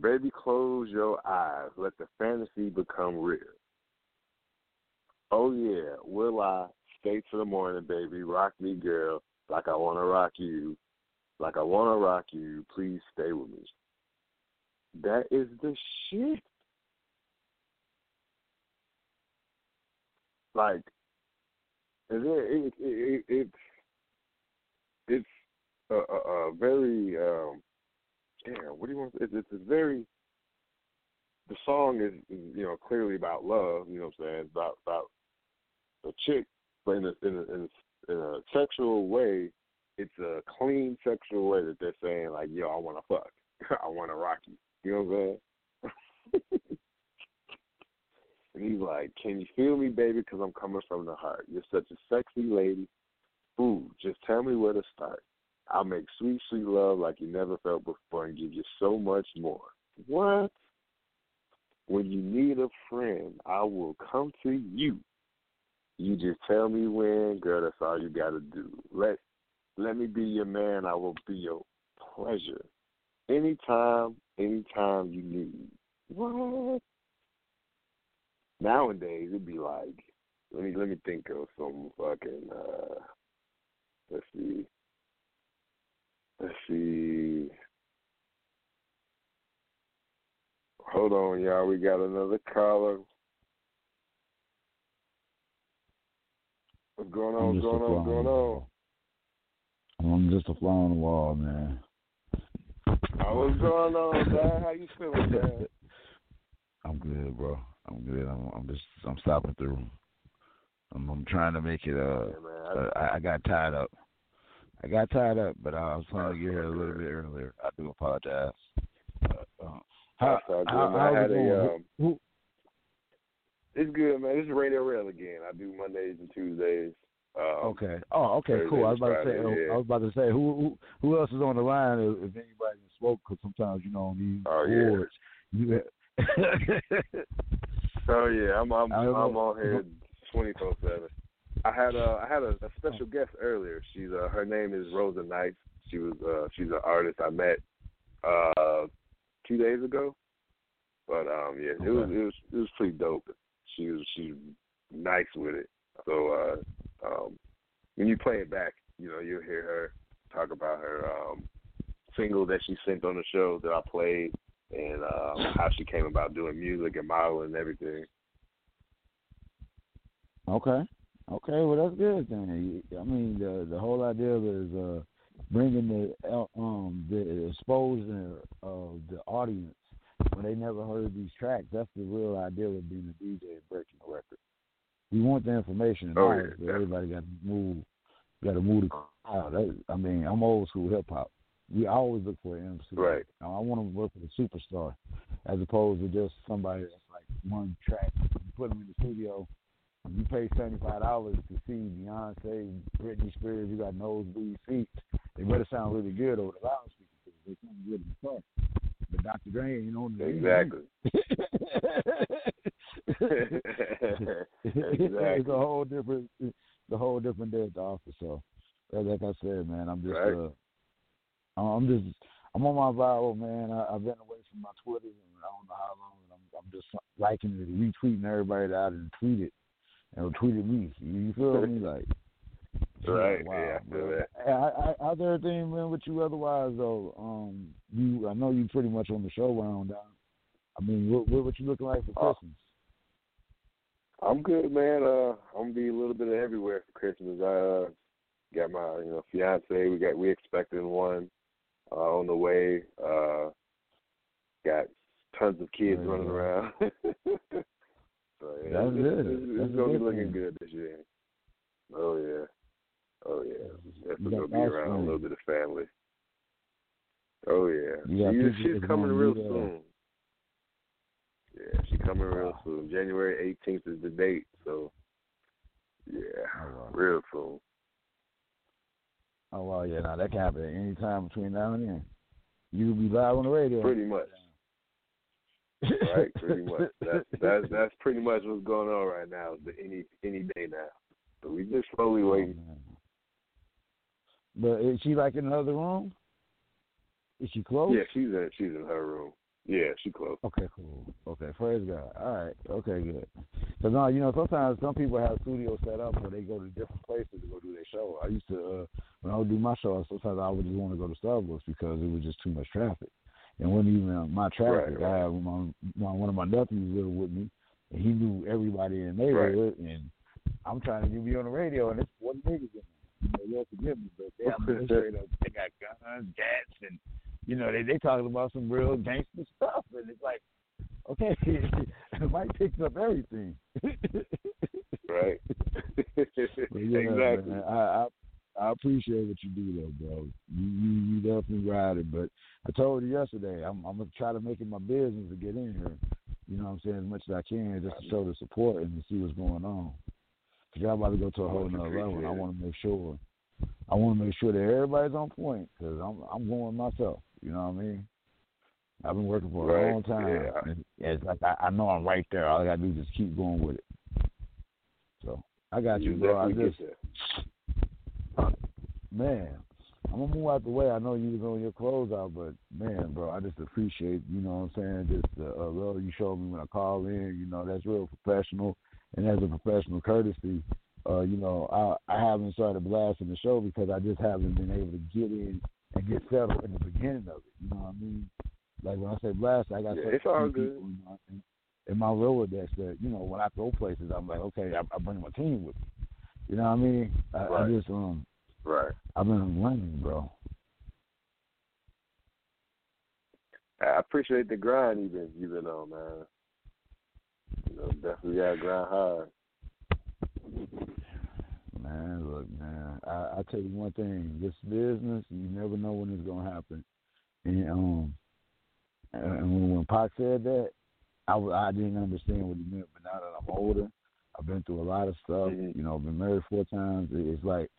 Baby, close your eyes. Let the fantasy become real. Oh yeah, will I stay till the morning, baby? Rock me, girl, like I wanna rock you, like I wanna rock you. Please stay with me. That is the shit. Like, it, it, it, it it's it's a, a, a very um, damn. What do you want? It's, it's a very the song is, is you know clearly about love. You know what I'm saying about about a chick, but in a in a, in a, in a sexual way. It's a clean sexual way that they're saying like, yo, I want to fuck, I want to rock you. You know what I'm saying? And he's like, Can you feel me, baby? Because I'm coming from the heart. You're such a sexy lady. Ooh, just tell me where to start. I'll make sweet, sweet love like you never felt before and give you so much more. What? When you need a friend, I will come to you. You just tell me when, girl, that's all you gotta do. Let let me be your man, I will be your pleasure. Anytime, anytime you need. What? Nowadays it'd be like let me let me think of some fucking uh let's see. See. Hold on, y'all. We got another caller. What's going on? What's going on? What's going on? I'm just a fly on the wall, man. Oh, what's going on, man? How you feeling, man? I'm good, bro. I'm good. I'm, I'm just I'm stopping through. I'm, I'm trying to make it. Uh, yeah, man, I, I got tied up. I got tied up, but I was trying to get here a little bit earlier. I do apologize. But, uh, how, That's all good, how, man. how's I had it going? a um, Who, it's good, man. This is Radio Rail again. I do Mondays and Tuesdays. Um, okay. Oh, okay. Cool. I was about to say. Yeah. I was about to say who who who else is on the line if, if anybody can smoke? Because sometimes you know on these Oh, yeah. you. Oh yeah, I'm I'm I'm on here twenty four seven. I had a I had a, a special guest earlier. She's uh her name is Rosa Nice. She was uh she's an artist I met uh two days ago. But um yeah, it was it was it was pretty dope. She was she's nice with it. So uh um when you play it back, you know, you'll hear her talk about her um single that she sent on the show that I played and uh, how she came about doing music and modeling and everything. Okay. Okay, well that's good then. I mean, the the whole idea is uh, bringing the um the exposure of the audience when they never heard these tracks. That's the real idea of being a DJ and breaking a record. We want the information and Oh, yeah, but everybody got to move, got to move the crowd. That, I mean, I'm old school hip hop. We always look for an MC. Right. Now, I want to work with a superstar, as opposed to just somebody that's like one track. You put them in the studio, you pay seventy five dollars to see Beyonce, Britney Spears. You got nosebleed seats. They better sound really good over the loudspeakers. because They sound good in the car. But Dr. Dre ain't on the Exactly. exactly. it's a whole different, a whole different day at the office. So, like I said, man, I'm just, Right. uh, I'm just, I'm on my viral, man. I, I've been away from my Twitter, and I don't know how long. And I'm, I'm just liking it, retweeting everybody that I done tweeted and tweeted me. You, feel me? Like, Right, Wow, yeah, bro. I, I, how's everything been with you? Otherwise, though, um, you, I know you pretty much on the show round. I mean, what, what, what you looking like for Uh, Christmas? I'm good, man. Uh, I'm gonna be a little bit of everywhere for Christmas. I uh, got my, you know, fiance. We got we expecting one uh, on the way. Uh, got tons of kids There running around. so yeah, That's it's, good. It's, it's gonna be good looking thing. good this year. Oh yeah, oh yeah. Definitely gonna be around a little bit of family. Oh yeah, You got She- she's coming real uh, soon. Yeah, she's coming real soon. January 18th is the date, so yeah, Oh, wow. real soon. Oh well, yeah. Now that can happen at any time between now and then. You can be live on the radio. Pretty much, right? Pretty much. That's that's that's pretty much what's going on right now. The any any day now. So we just slowly Oh, waiting. But is she like in another room? Is she close? Yeah, she's in she's in her room. Yeah, she close. Okay, cool. Okay, praise God. All right. Okay, good. Because no, you know, sometimes some people have studios set up where they go to different places to go do their show. I used to uh, when I would do my show, sometimes I would just want to go to Starbucks because it was just too much traffic. And it wasn't even uh, my traffic. Right, right. I had my, my one of my nephews lived with me, and he knew everybody in the neighborhood. And I'm trying to be on the radio, and it's one there. You know, you'll forgive me, but they have them straight up. They got guns, gats, and you know they they talking about some real gangster stuff, and it's like, okay, Mike picks up everything. Right. Yeah, exactly. man, I, I I appreciate what you do though, bro. You you, you definitely ride it. But I told you yesterday, I'm I'm gonna try to make it my business to get in here. You know what I'm saying as much as I can, just to show the support and to see what's going on. Cause y'all about to go to a whole nother level. And I want to make sure. I want to make sure that everybody's on point because I'm I'm going myself. You know what I mean? I've been working for a Right, long time. yeah. and It's like I, I know I'm right there. All I gotta do is just keep going with it. So I got you, You bro. I just man, I'm gonna move out the way. I know you was on your clothes out, but man, bro, I just appreciate you know what I'm saying. Just the uh, love you showed me when I call in. You know that's real professional, and as a professional courtesy, uh, you know I I haven't started blasting the show because I just haven't been able to get in and get settled in the beginning of it. You know what I mean? Like when I say blast, I got Yeah, it's all good. people in my, in, my Rolodex that you know when I go places, I'm like, okay, I, I bring my team with me. You know what I mean? I, I Right. just um Right. I've been learning, bro. I appreciate the grind you've been you've been on, man. You know, definitely gotta grind hard. Man, look, man. I, I tell you one thing: this business, you never know when it's gonna happen. And um, and when, when Pac said that, I, I didn't understand what he meant. But now that I'm older, I've been through a lot of stuff. Mhm. You know, I've been married four times. It's like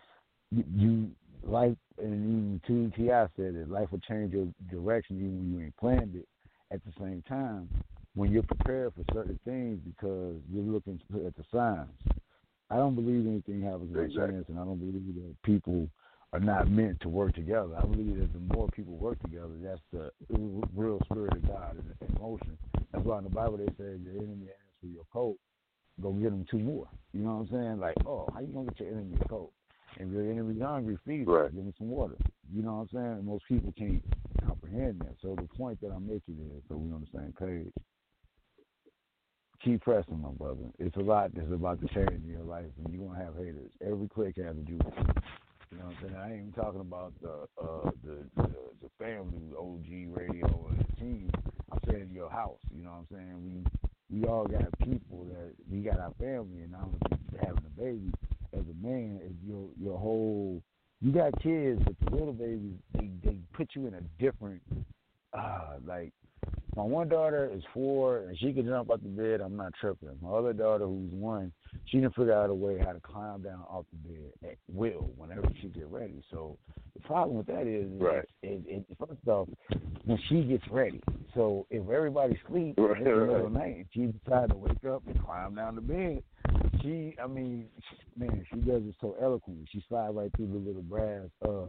you, you life, and even too. T.I. said it. Life will change your direction even when you ain't planned it. At the same time, when you're prepared for certain things because you're looking at the signs. I don't believe anything happens by Exactly. chance, and I don't believe that people are not meant to work together. I believe that the more people work together, that's the real spirit of God in, in motion. That's why in the Bible they say your enemy asks for your coat, go get him two more. You know what I'm saying? Like, oh, how you gonna get your enemy a coat? And if your enemy's hungry, feed him. Right. Give him some water. You know what I'm saying? And most people can't comprehend comprehend that. So the point that I'm making is, so we're on the same page. Keep pressing, my brother. It's a lot that's about to change in your life, and you're gonna have haters. Every click has to do with you. You know what I'm saying? I ain't even talking about the uh, the, the the family, OG radio, or the team. I'm saying your house. You know what I'm saying? We we all got people that we got our family, and I'm having a baby as a man is your your whole. Kids, but the little babies they they put you in a different uh like my one daughter is four and she can jump out the bed. I'm not tripping. My other daughter, who's one, she can figure out a way how to climb down off the bed at will whenever she get ready. So problem with that is, Right. it, it, it, first off, when she gets ready. So if everybody sleeps Right, it's the middle of the night and she decides to wake up and climb down the bed, she, I mean, man, she does it so eloquently. She slides right through the little brass, uh,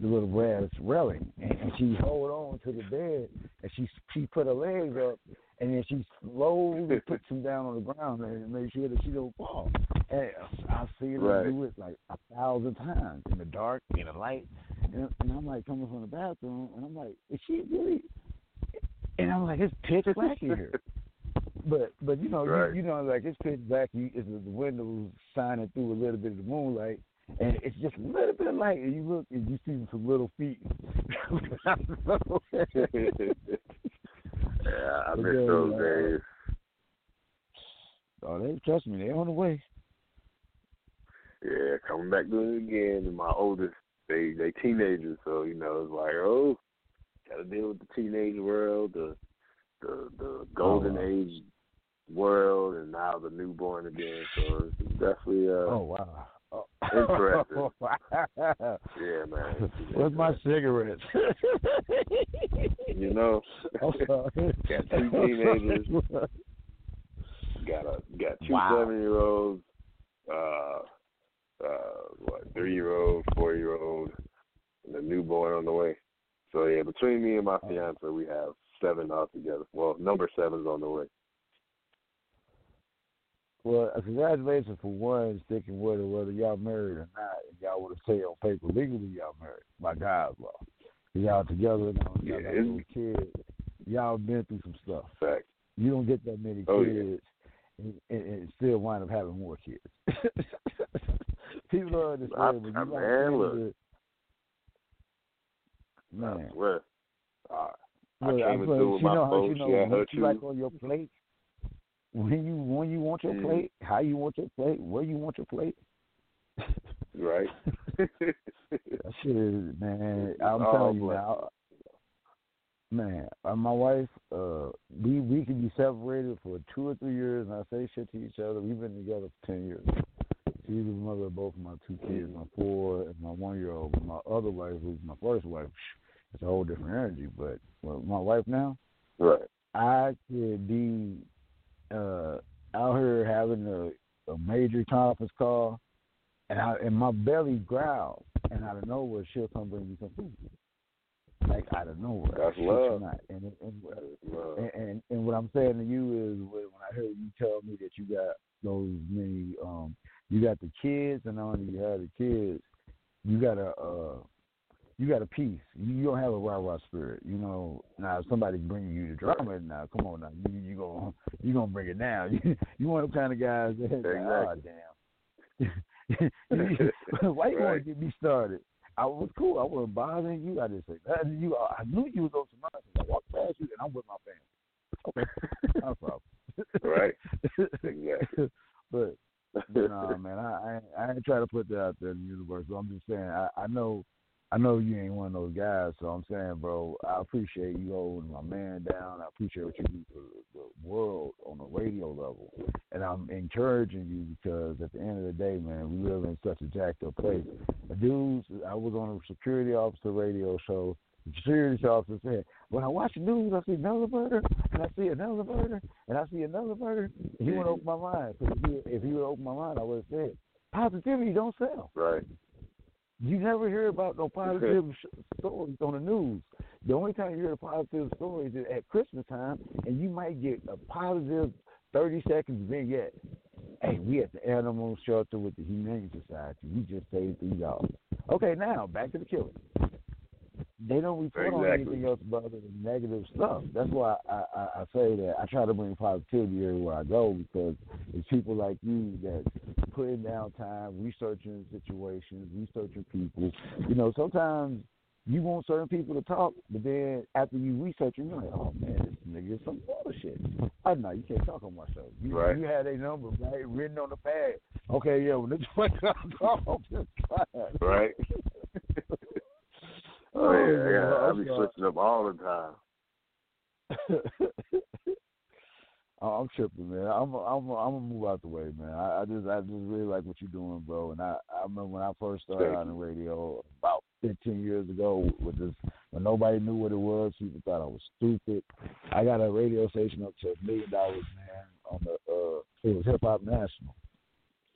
the little brass railing, and, and she hold on to the bed, and she she put her legs up, and then she slowly puts them down on the ground and make sure that she don't fall. And I've seen her Right. do it like a thousand times in the dark, in the light, and, and I'm like coming from the bathroom, and I'm like, is she really? And I'm like, it's pitch black here. But but you know Right. you, you know like it's pitch black. You it's the windows shining through a little bit of the moonlight, and it's just a little bit of light. And you look and you see some little feet. yeah, I miss those uh, days. Oh, they trust me. They on the way. Yeah, coming back to it again. And my oldest, they they teenagers, so you know it's like, oh, got to deal with the teenage world, the the the golden wow. age world, and now the newborn again. So it's definitely uh, Oh wow. Interesting. yeah, man. Where's my cigarettes? You know, got two teenagers, got a got two Wow. seven year olds, uh, uh, what three year old, four year old, and a newborn on the way. So yeah, between me and my fiance, we have seven altogether. Well, number seven's on the way. Well, uh, congratulations for one sticking with it, whether y'all married or not. And y'all would have say on paper legally y'all married by God's law. Y'all together now, y'all Yeah, got little kids. Y'all been through some stuff. Fact. You don't get that many Oh, yeah. kids and, and, and still wind up having more kids. People don't understand, I- but you I- got man, look. that- I Man, swear. Uh, I Look, came I into with my know how you folks. know Yeah, what you like on your plate. When you when you want your Mm. plate, how you want your plate, where you want your plate. Right. That shit is man. I'm All telling you now. Man, uh, my wife, uh, we we could be separated for two or three years, and I say shit to each other. We've been together for ten years. She's the mother of both of my two kids, my four and my one year old. My other wife, who's my first wife, it's a whole different energy. But well, my wife now, Right. I could be uh, out here having a, a major conference call, and I, and my belly growls, and out of nowhere she'll come bring me some food, like out of nowhere. That's love. not. And, and, and, love. and, and and what I'm saying to you is when when I heard you tell me that you got those many, um, you got the kids, and not only you have the kids, you got a, uh, you got a peace. You, don't have a rah rah spirit. You know, now if somebody bringing you the drama, now come on now, you you gonna you gonna bring it down. You you one of the kind of guys that like, oh damn. Why you want to get me started? I was cool. I wasn't bothering you. I just said nothing. You, I knew you was on some nonsense. I walked past you, and I'm with my family. Okay, no problem. Right. Exactly. but but nah, man, I, I ain't- I ain't trying to put that out there in the universe. But I'm just saying, I, I know, I know you ain't one of those guys. So I'm saying, bro, I appreciate you holding my man down. I appreciate what you do for the world on the radio level, and I'm encouraging you because at the end of the day, man, we live in such a jacked up place. Dudes, I was on a security officer radio show. The security officer said, "When I watch the news, I see another murder, and I see another murder, and I see another murder." He would open my mind. if if he would open my mind, I would have said, "Positivity don't sell." Right. You never hear about no positive stories on the news. The only time you hear the positive stories is at Christmas time, and you might get a positive thirty seconds vignette. Hey, we at the animal shelter with the Humane Society. We just saved three dogs. Okay, now back to the killing. They don't report Exactly. on anything else but other than negative stuff. That's why I, I, I say that I try to bring positivity everywhere I go because it's people like you that putting down time, researching situations, researching people. You know, sometimes you want certain people to talk, but then after you research them, you're like, oh man, this nigga is some bullshit. I know you can't talk on my show. You, Right. you had a number right written on the pad. Okay, yeah, when this one comes off, just fine. Right. Oh, Oh, yeah, man, yeah. I I'm be switching up all the time. Oh, I'm tripping, man. I'm I'm I'm gonna move out the way, man. I, I just I just really like what you're doing, bro. And I I remember when I first started on the radio about 15 years ago with this when nobody knew what it was. People thought I was stupid. I got a radio station up to a million dollars, man. On the uh, it was Hip Hop National,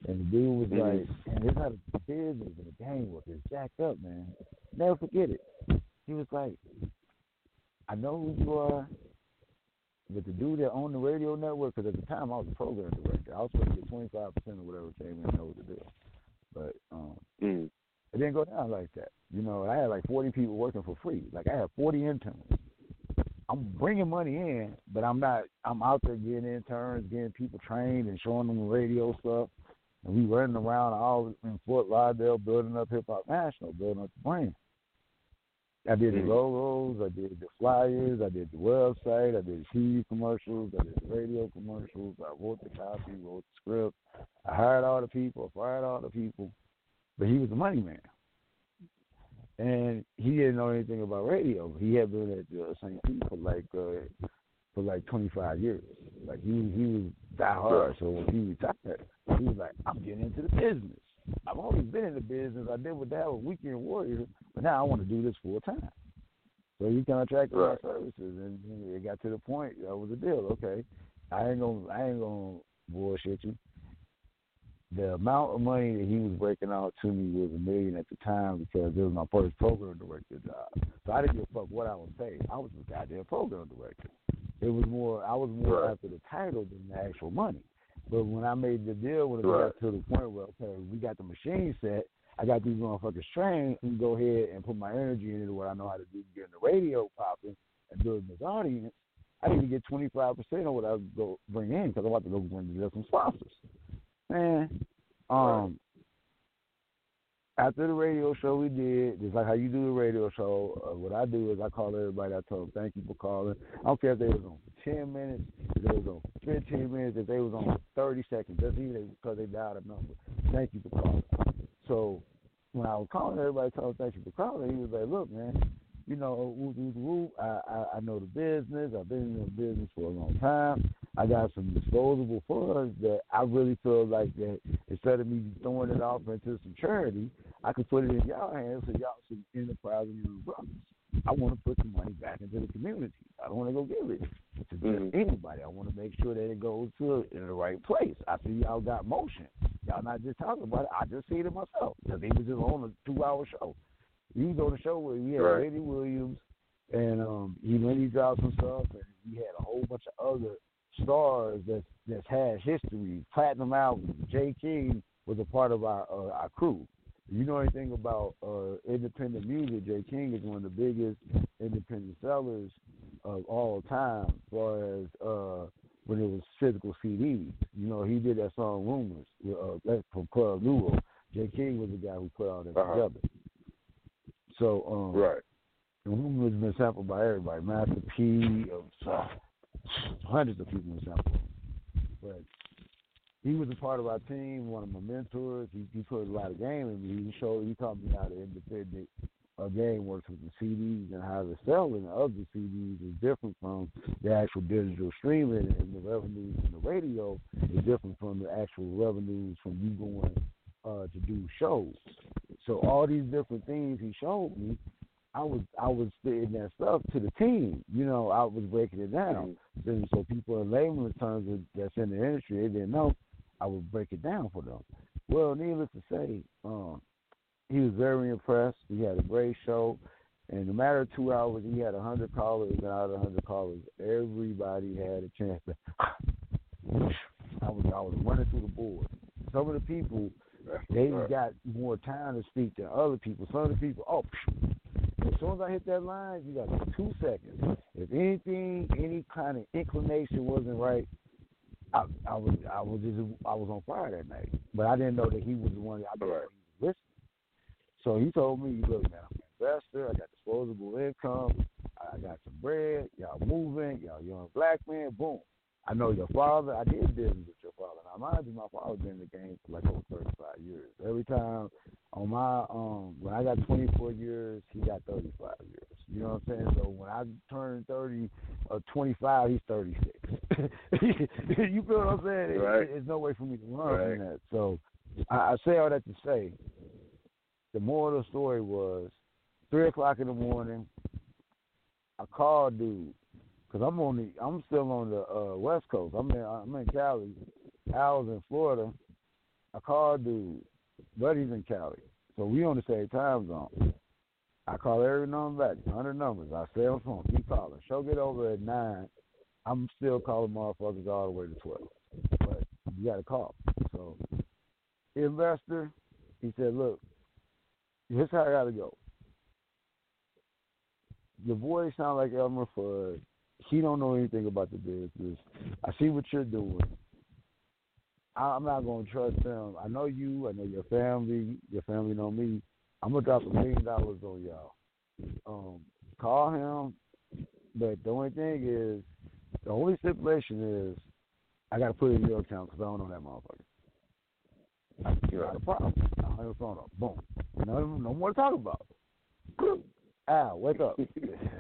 and the dude was Mhm. like, "And it's not a business and the game work. It's jacked up, man. Never forget it." He was like, "I know who you are." But the dude that owned the radio network, because at the time I was a program director, I was supposed to get twenty five percent of whatever came in. That was the deal. But um, Mm. it didn't go down like that. You know, I had like forty people working for free. Like I had forty interns. I'm bringing money in, but I'm not. I'm out there getting interns, getting people trained, and showing them the radio stuff. And we running around all in Fort Lauderdale, building up Hip Hop National, building up the brand. I did the Mhm. logos, I did the flyers, I did the website, I did the TV commercials, I did the radio commercials, I wrote the copy, wrote the script. I hired all the people, I fired all the people, but he was the money man. And he didn't know anything about radio. He had been at the St. Pete for like uh, for like 25 years. Like he he was die hard. So when he retired, he was like, I'm getting into the business. I've always been in the business. I did with that with Weekend Warriors, but now I want to do this full time. So he contracted Right. my services, and it got to the point that was the deal. Okay, I ain't gonna I ain't gonna bullshit you. The amount of money that he was breaking out to me was a million at the time because it was my first program director job. So I didn't give a fuck what I was paid. I was the goddamn program director. It was more I was more Right. after the title than the actual money. But when I made the deal, when it Right. got to the point where okay, we got the machine set, I got these motherfuckers trained, and go ahead and put my energy into what I know how to do, getting the radio popping and building this audience. I need to get twenty five percent of what I go bring in because I'm about to go bring to some sponsors. Man, um, after the radio show we did, just like how you do the radio show, uh, what I do is I call everybody. I tell them thank you for calling. I don't care if they was on for ten minutes, if they was on fifteen minutes, if they was on thirty seconds, just even because they dialed a number. Thank you for calling. So when I was calling everybody, telling them thank you for calling, he was like, "Look, man, you know, whoop, whoop, whoop. I, I I know the business. I've been in the business for a long time. I got some disposable funds that I really feel like that instead of me throwing it off into some charity, I could put it in y'all hands so y'all some enterprise and young brothers. I want to put the money back into the community. I don't want to go give it to Mhm. anybody. I want to make sure that it goes to in the right place. I see y'all got motion. Y'all not just talking about it. I just see it myself because he was just on a two-hour show. He was on the show where we had Right. Eddie Williams, and um, he when he dropped some stuff, and we had a whole bunch of other stars that that's had history, platinum albums. Jay King was a part of our uh, our crew. If you know anything about uh, independent music, Jay King is one of the biggest independent sellers of all time, as far as uh, when it was physical CDs. You know, he did that song "Rumors" with, uh, from Club Nouveau. Jay King was the guy who put all that Uh-huh. together. So, um, Right. and Rumor has been sampled by everybody. Master P, so, hundreds of people have sampled him. But he was a part of our team, one of my mentors. He, he put a lot of game in me. He showed, he taught me how the independent uh, game works with the CDs and how the selling of the CDs is different from the actual digital streaming and the revenues from the radio is different from the actual revenues from you going uh, to do shows. So all these different things he showed me, I was I was spitting that stuff to the team. You know, I was breaking it down. And so people in terms that- that's in the industry, they didn't know. I would break it down for them. Well, needless to say, um, he was very impressed. He had a great show. And no matter of two hours, he had a hundred callers, and out of a hundred callers, everybody had a chance to. I was I was running through the board. Some of the people they got more time to speak than other people. Some of the people, oh, As soon as I hit that line, you got two seconds. If anything, any kind of inclination wasn't right, I, I was I was just I was on fire that night. But I didn't know that he was the one. I didn't know he was listening. So he told me, "Look, man, I'm an investor. I got disposable income. I got some bread. Y'all moving. Y'all young black man. Boom. I know your father. I did business with your father. Now, mind you, my father's been in the game for like over 35 years. Every time on my um when I got 24 years, he got 35 years. You know what I'm saying? So when I turned 30 or 25, he's 36. you feel what I'm saying? Right. There's no way for me to run Right. from that. So I, I say all that to say, the moral of the story was three o'clock in the morning. I called dude because I'm on the I'm still on the uh, West Coast. I'm in I'm in Cali. Al's in Florida. I called dude, buddy's in Cali, so we on the same time zone. I call every number back, hundred numbers. I stay on the phone, keep calling. Show get over at nine. I'm still calling motherfuckers all the way to twelve, but you got to call. So, investor, he said, look, here's how I got to go. Your voice sound like Elmer Fudd. He don't know anything about the business. I see what you're doing. I- I'm not gonna trust him. I know you. I know your family. Your family know me. I'm gonna drop a million dollars on y'all. Um, call him. But the only thing is, the only stipulation is, I gotta put it in your account because I don't know that motherfucker. I got a problem. I hung the phone up. Boom. No, no more to talk about. Al, wake up.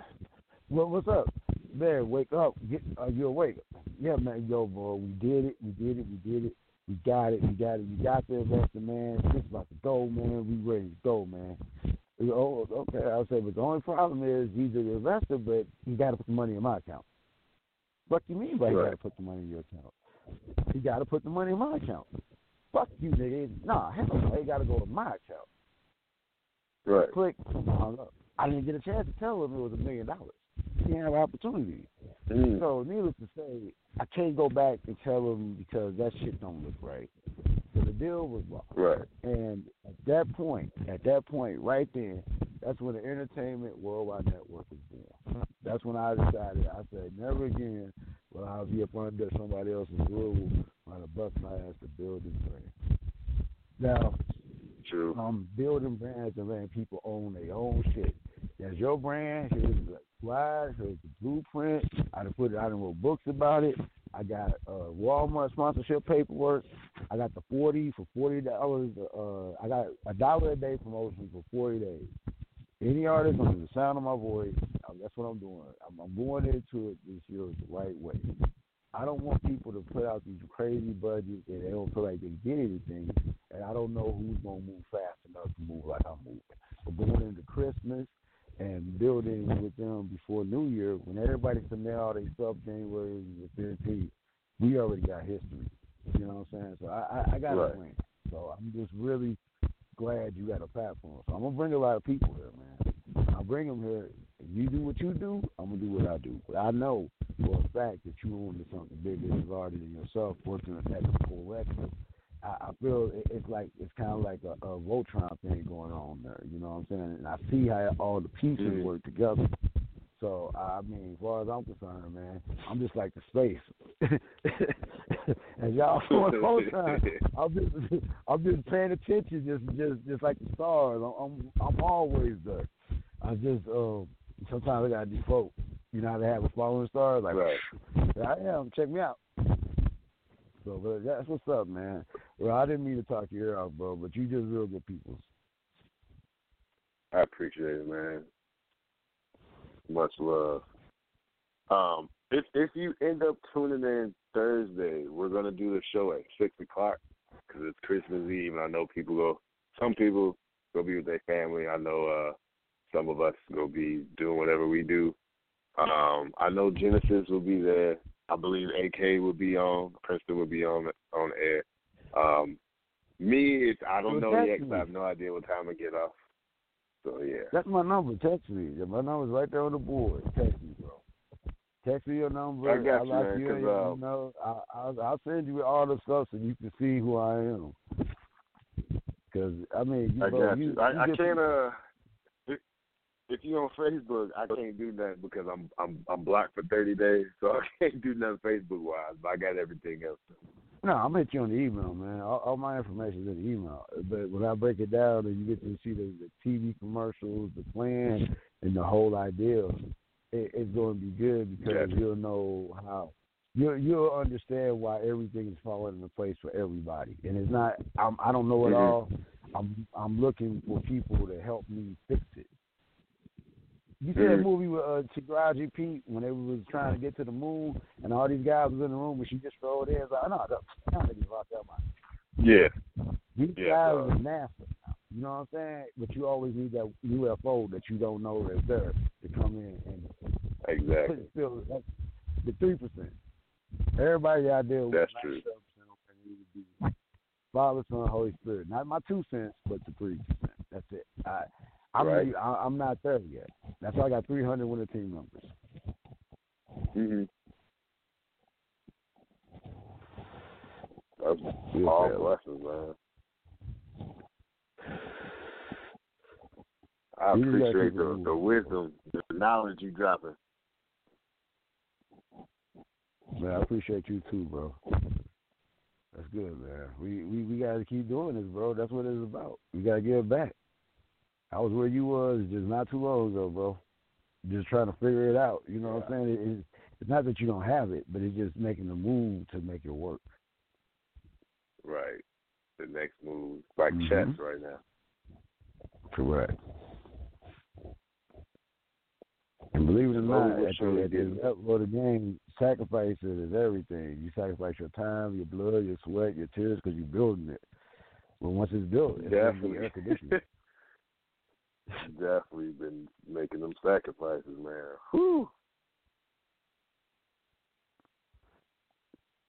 what, what's up? Man, wake up. Get, are you awake? Yeah, man. Yo, bro, we did it. We did it. We did it. We got it. We got it. We got the investor, man. This about to go, man. We ready to go, man. Oh, okay. I'll say, but the only problem is he's an investor, but he got to put the money in my account. What do you mean by he got to put the money in your account? He got to put the money in my account. Fuck you, nigga. Nah, hell no. He got to go to my account. Right. Click. I didn't get a chance to tell him it was a million dollars. Didn't have opportunity. Mm. So, needless to say, I can't go back and tell him because that shit don't look right. So the deal was lost. Right. And at that point, at that point, right then, that's when the Entertainment Worldwide Network was born. That's when I decided. I said, never again will I be up under somebody else's rule trying to bust my ass to build this brand. Now, True. um, building brands and letting people own their own shit. That's your brand. Here's the slide. Here's the blueprint. I done put it. I done wrote books about it. I got uh, Walmart sponsorship paperwork. I got the forty for forty dollars. Uh, I got a dollar a day promotion for forty days. Any artist under the sound of my voice, that's what I'm doing. I'm, I'm going into it this year the right way. I don't want people to put out these crazy budgets and they don't feel like they get anything, and I don't know who's gonna move fast enough to move like I'm moving. But going into Christmas and building with them before New Year, when everybody nail all their stuff January the 15th, we already got history. You know what I'm saying? So I, I, I got Right. a win. So I'm just really glad you got a platform. So I'm gonna bring a lot of people here, man. I'll bring them here. If you do what you do, I'm gonna do what I do. But I know for a fact that you on to something bigger and larger than yourself, working at that collective. I, I feel it, it's like it's kind of like a, a Voltron thing going on there. You know what I'm saying? And I see how all the pieces Mhm. work together. So I mean, as far as I'm concerned, man, I'm just like the space. and y'all on Voltron, I'm just I'm just paying attention, just just just like the stars. I'm I'm, I'm always there. I just um sometimes I gotta default. You know how they have a falling star, like Right. I am. Check me out. So, but that's what's up, man. Well, I didn't mean to talk ear off, bro, but you just real good people. I appreciate it, man. Much love. Um, if if you end up tuning in Thursday, we're gonna do the show at six o'clock because it's Christmas Eve, and I know people go. Some people go be with their family. I know uh some of us go be doing whatever we do. Um, I know Genesis will be there. I believe AK will be on. Princeton will be on on air. Um, me, it's I don't Well, know yet 'cause. I have no idea what time I get off. So yeah. That's my number. Text me. My number's right there on the board. Text me, bro. Text me your number. I got I'll you, lock man, you in, uh, you know, I, I'll, I'll send you all the stuff so you can see who I am. Because I mean, you, I bro, got you, you. I, I can't. Uh, if you're on Facebook, I can't do nothing because I'm I'm I'm blocked for thirty days, so I can't do nothing Facebook wise. But I got everything else. No, I'm hit you on the email, man. All, all my information is in the email. But when I break it down, and you get to see the, the TV commercials, the plan, and the whole idea, it, it's going to be good because you'll know how you'll you'll understand why everything is falling into place for everybody. And it's not I'm I don't know it Mhm. all. I'm I'm looking for people to help me fix it. You see that Mhm. movie with uh, Taraji P. when they was trying to get to the moon and all these guys was in the room and she just rolled in. It's like, no, no, no, niggas locked up my Yeah. these Yeah, guys uh, are NASA. You know what I'm saying? But you always need that UFO that you don't know that's there to come in and Exactly. still the three percent. Everybody out there with That's true. 97% okay need to be Father, Son, Holy Spirit. Not my two cents, but the three percent. That's it. I I'm Right. I, I'm not there yet. That's why I got 300 winning team members. Mhm. That's all blessings, man. I You appreciate the, the wisdom, the knowledge you dropping. Man, I appreciate you too, bro. That's good, man. We we we gotta keep doing this, bro. That's what it's about. We gotta give back. I was where you was just not too long ago, bro. Just trying to figure it out. You know what I'm saying? It, it, it's not that you don't have it, but it's just making the move to make it work. Right. The next move, like Mhm. chess right now. Correct. And believe it or not, at the, at the level of the game, sacrifice is everything. You sacrifice your time, your blood, your sweat, your tears, because you're building it. But once it's built, it's going to be Definitely. air conditioned. Definitely been making them sacrifices, man. Whew.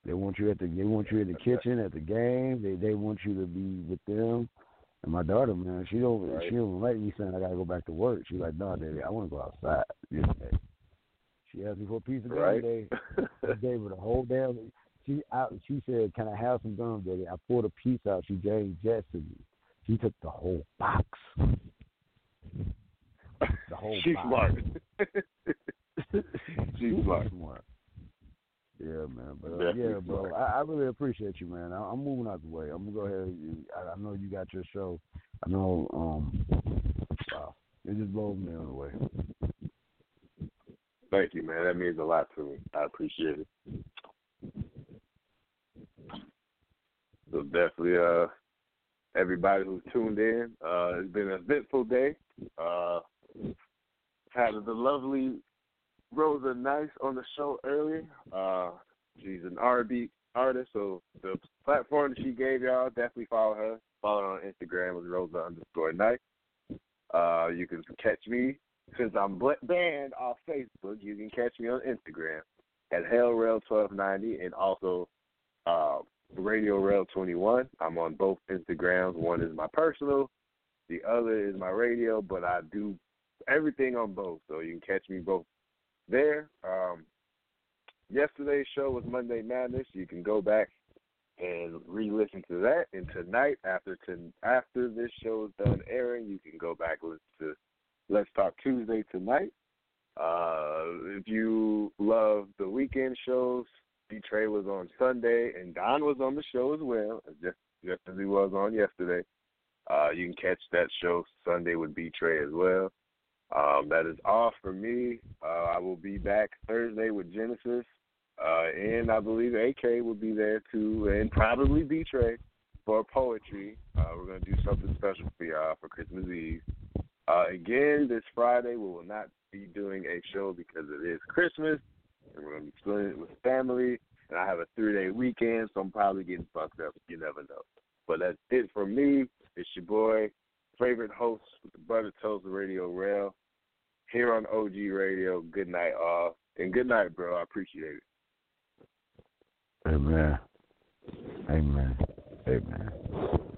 They want you at the they want you in the kitchen at the game. They they want you to be with them. And my daughter, man, she don't Right. she don't like me saying I gotta go back to work. She's like, no, daddy, I want to go outside. this day." She asked me for a piece of gum Right. today. I gave her the whole damn. She out. She said, "Can I have some gum, daddy?" I pulled a piece out. She gave Jess to me. She took the whole box. The whole She's smart. She's Super smart. Yeah, man. But uh, yeah, bro. I, I really appreciate you, man. I, I'm moving out the way. I'm gonna go ahead. And, I, I know you got your show. I know. Um, wow, it just blows me away. Thank you, man. That means a lot to me. I appreciate it. So definitely, uh, everybody who's tuned in, uh, it's been an eventful day. Uh, had the lovely Rosa Nice on the show earlier. Uh, she's an R&B artist, so the platform she gave y'all, definitely follow her. Follow her on Instagram with Rosa underscore Nice. Uh, you can catch me since I'm banned off Facebook. You can catch me on Instagram at HellRail1290 and also uh, Radio Rail 21. I'm on both Instagrams. One is my personal, the other is my radio, but I do everything on both, so you can catch me both there. Um, yesterday's show was Monday Madness. You can go back and re-listen to that. And tonight, after to, after this show is done airing, you can go back listen to Let's Talk Tuesday tonight. Uh, if you love the weekend shows, B Trey was on Sunday, and Don was on the show as well, just just as he was on yesterday. Uh, you can catch that show Sunday with B Trey as well. Um, that is all for me. Uh, I will be back Thursday with Genesis, uh, and I believe AK will be there too, and probably B Trey for poetry. Uh, we're gonna do something special for y'all for Christmas Eve. Uh, again, this Friday we will not be doing a show because it is Christmas, and we're gonna be splitting it with family. And I have a three-day weekend, so I'm probably getting fucked up. You never know. But that's it for me. It's your boy, favorite host with the Butter Toast Radio Rail, here on OG Radio. Good night, all, and good night, bro. I appreciate it. Amen. Amen. Amen.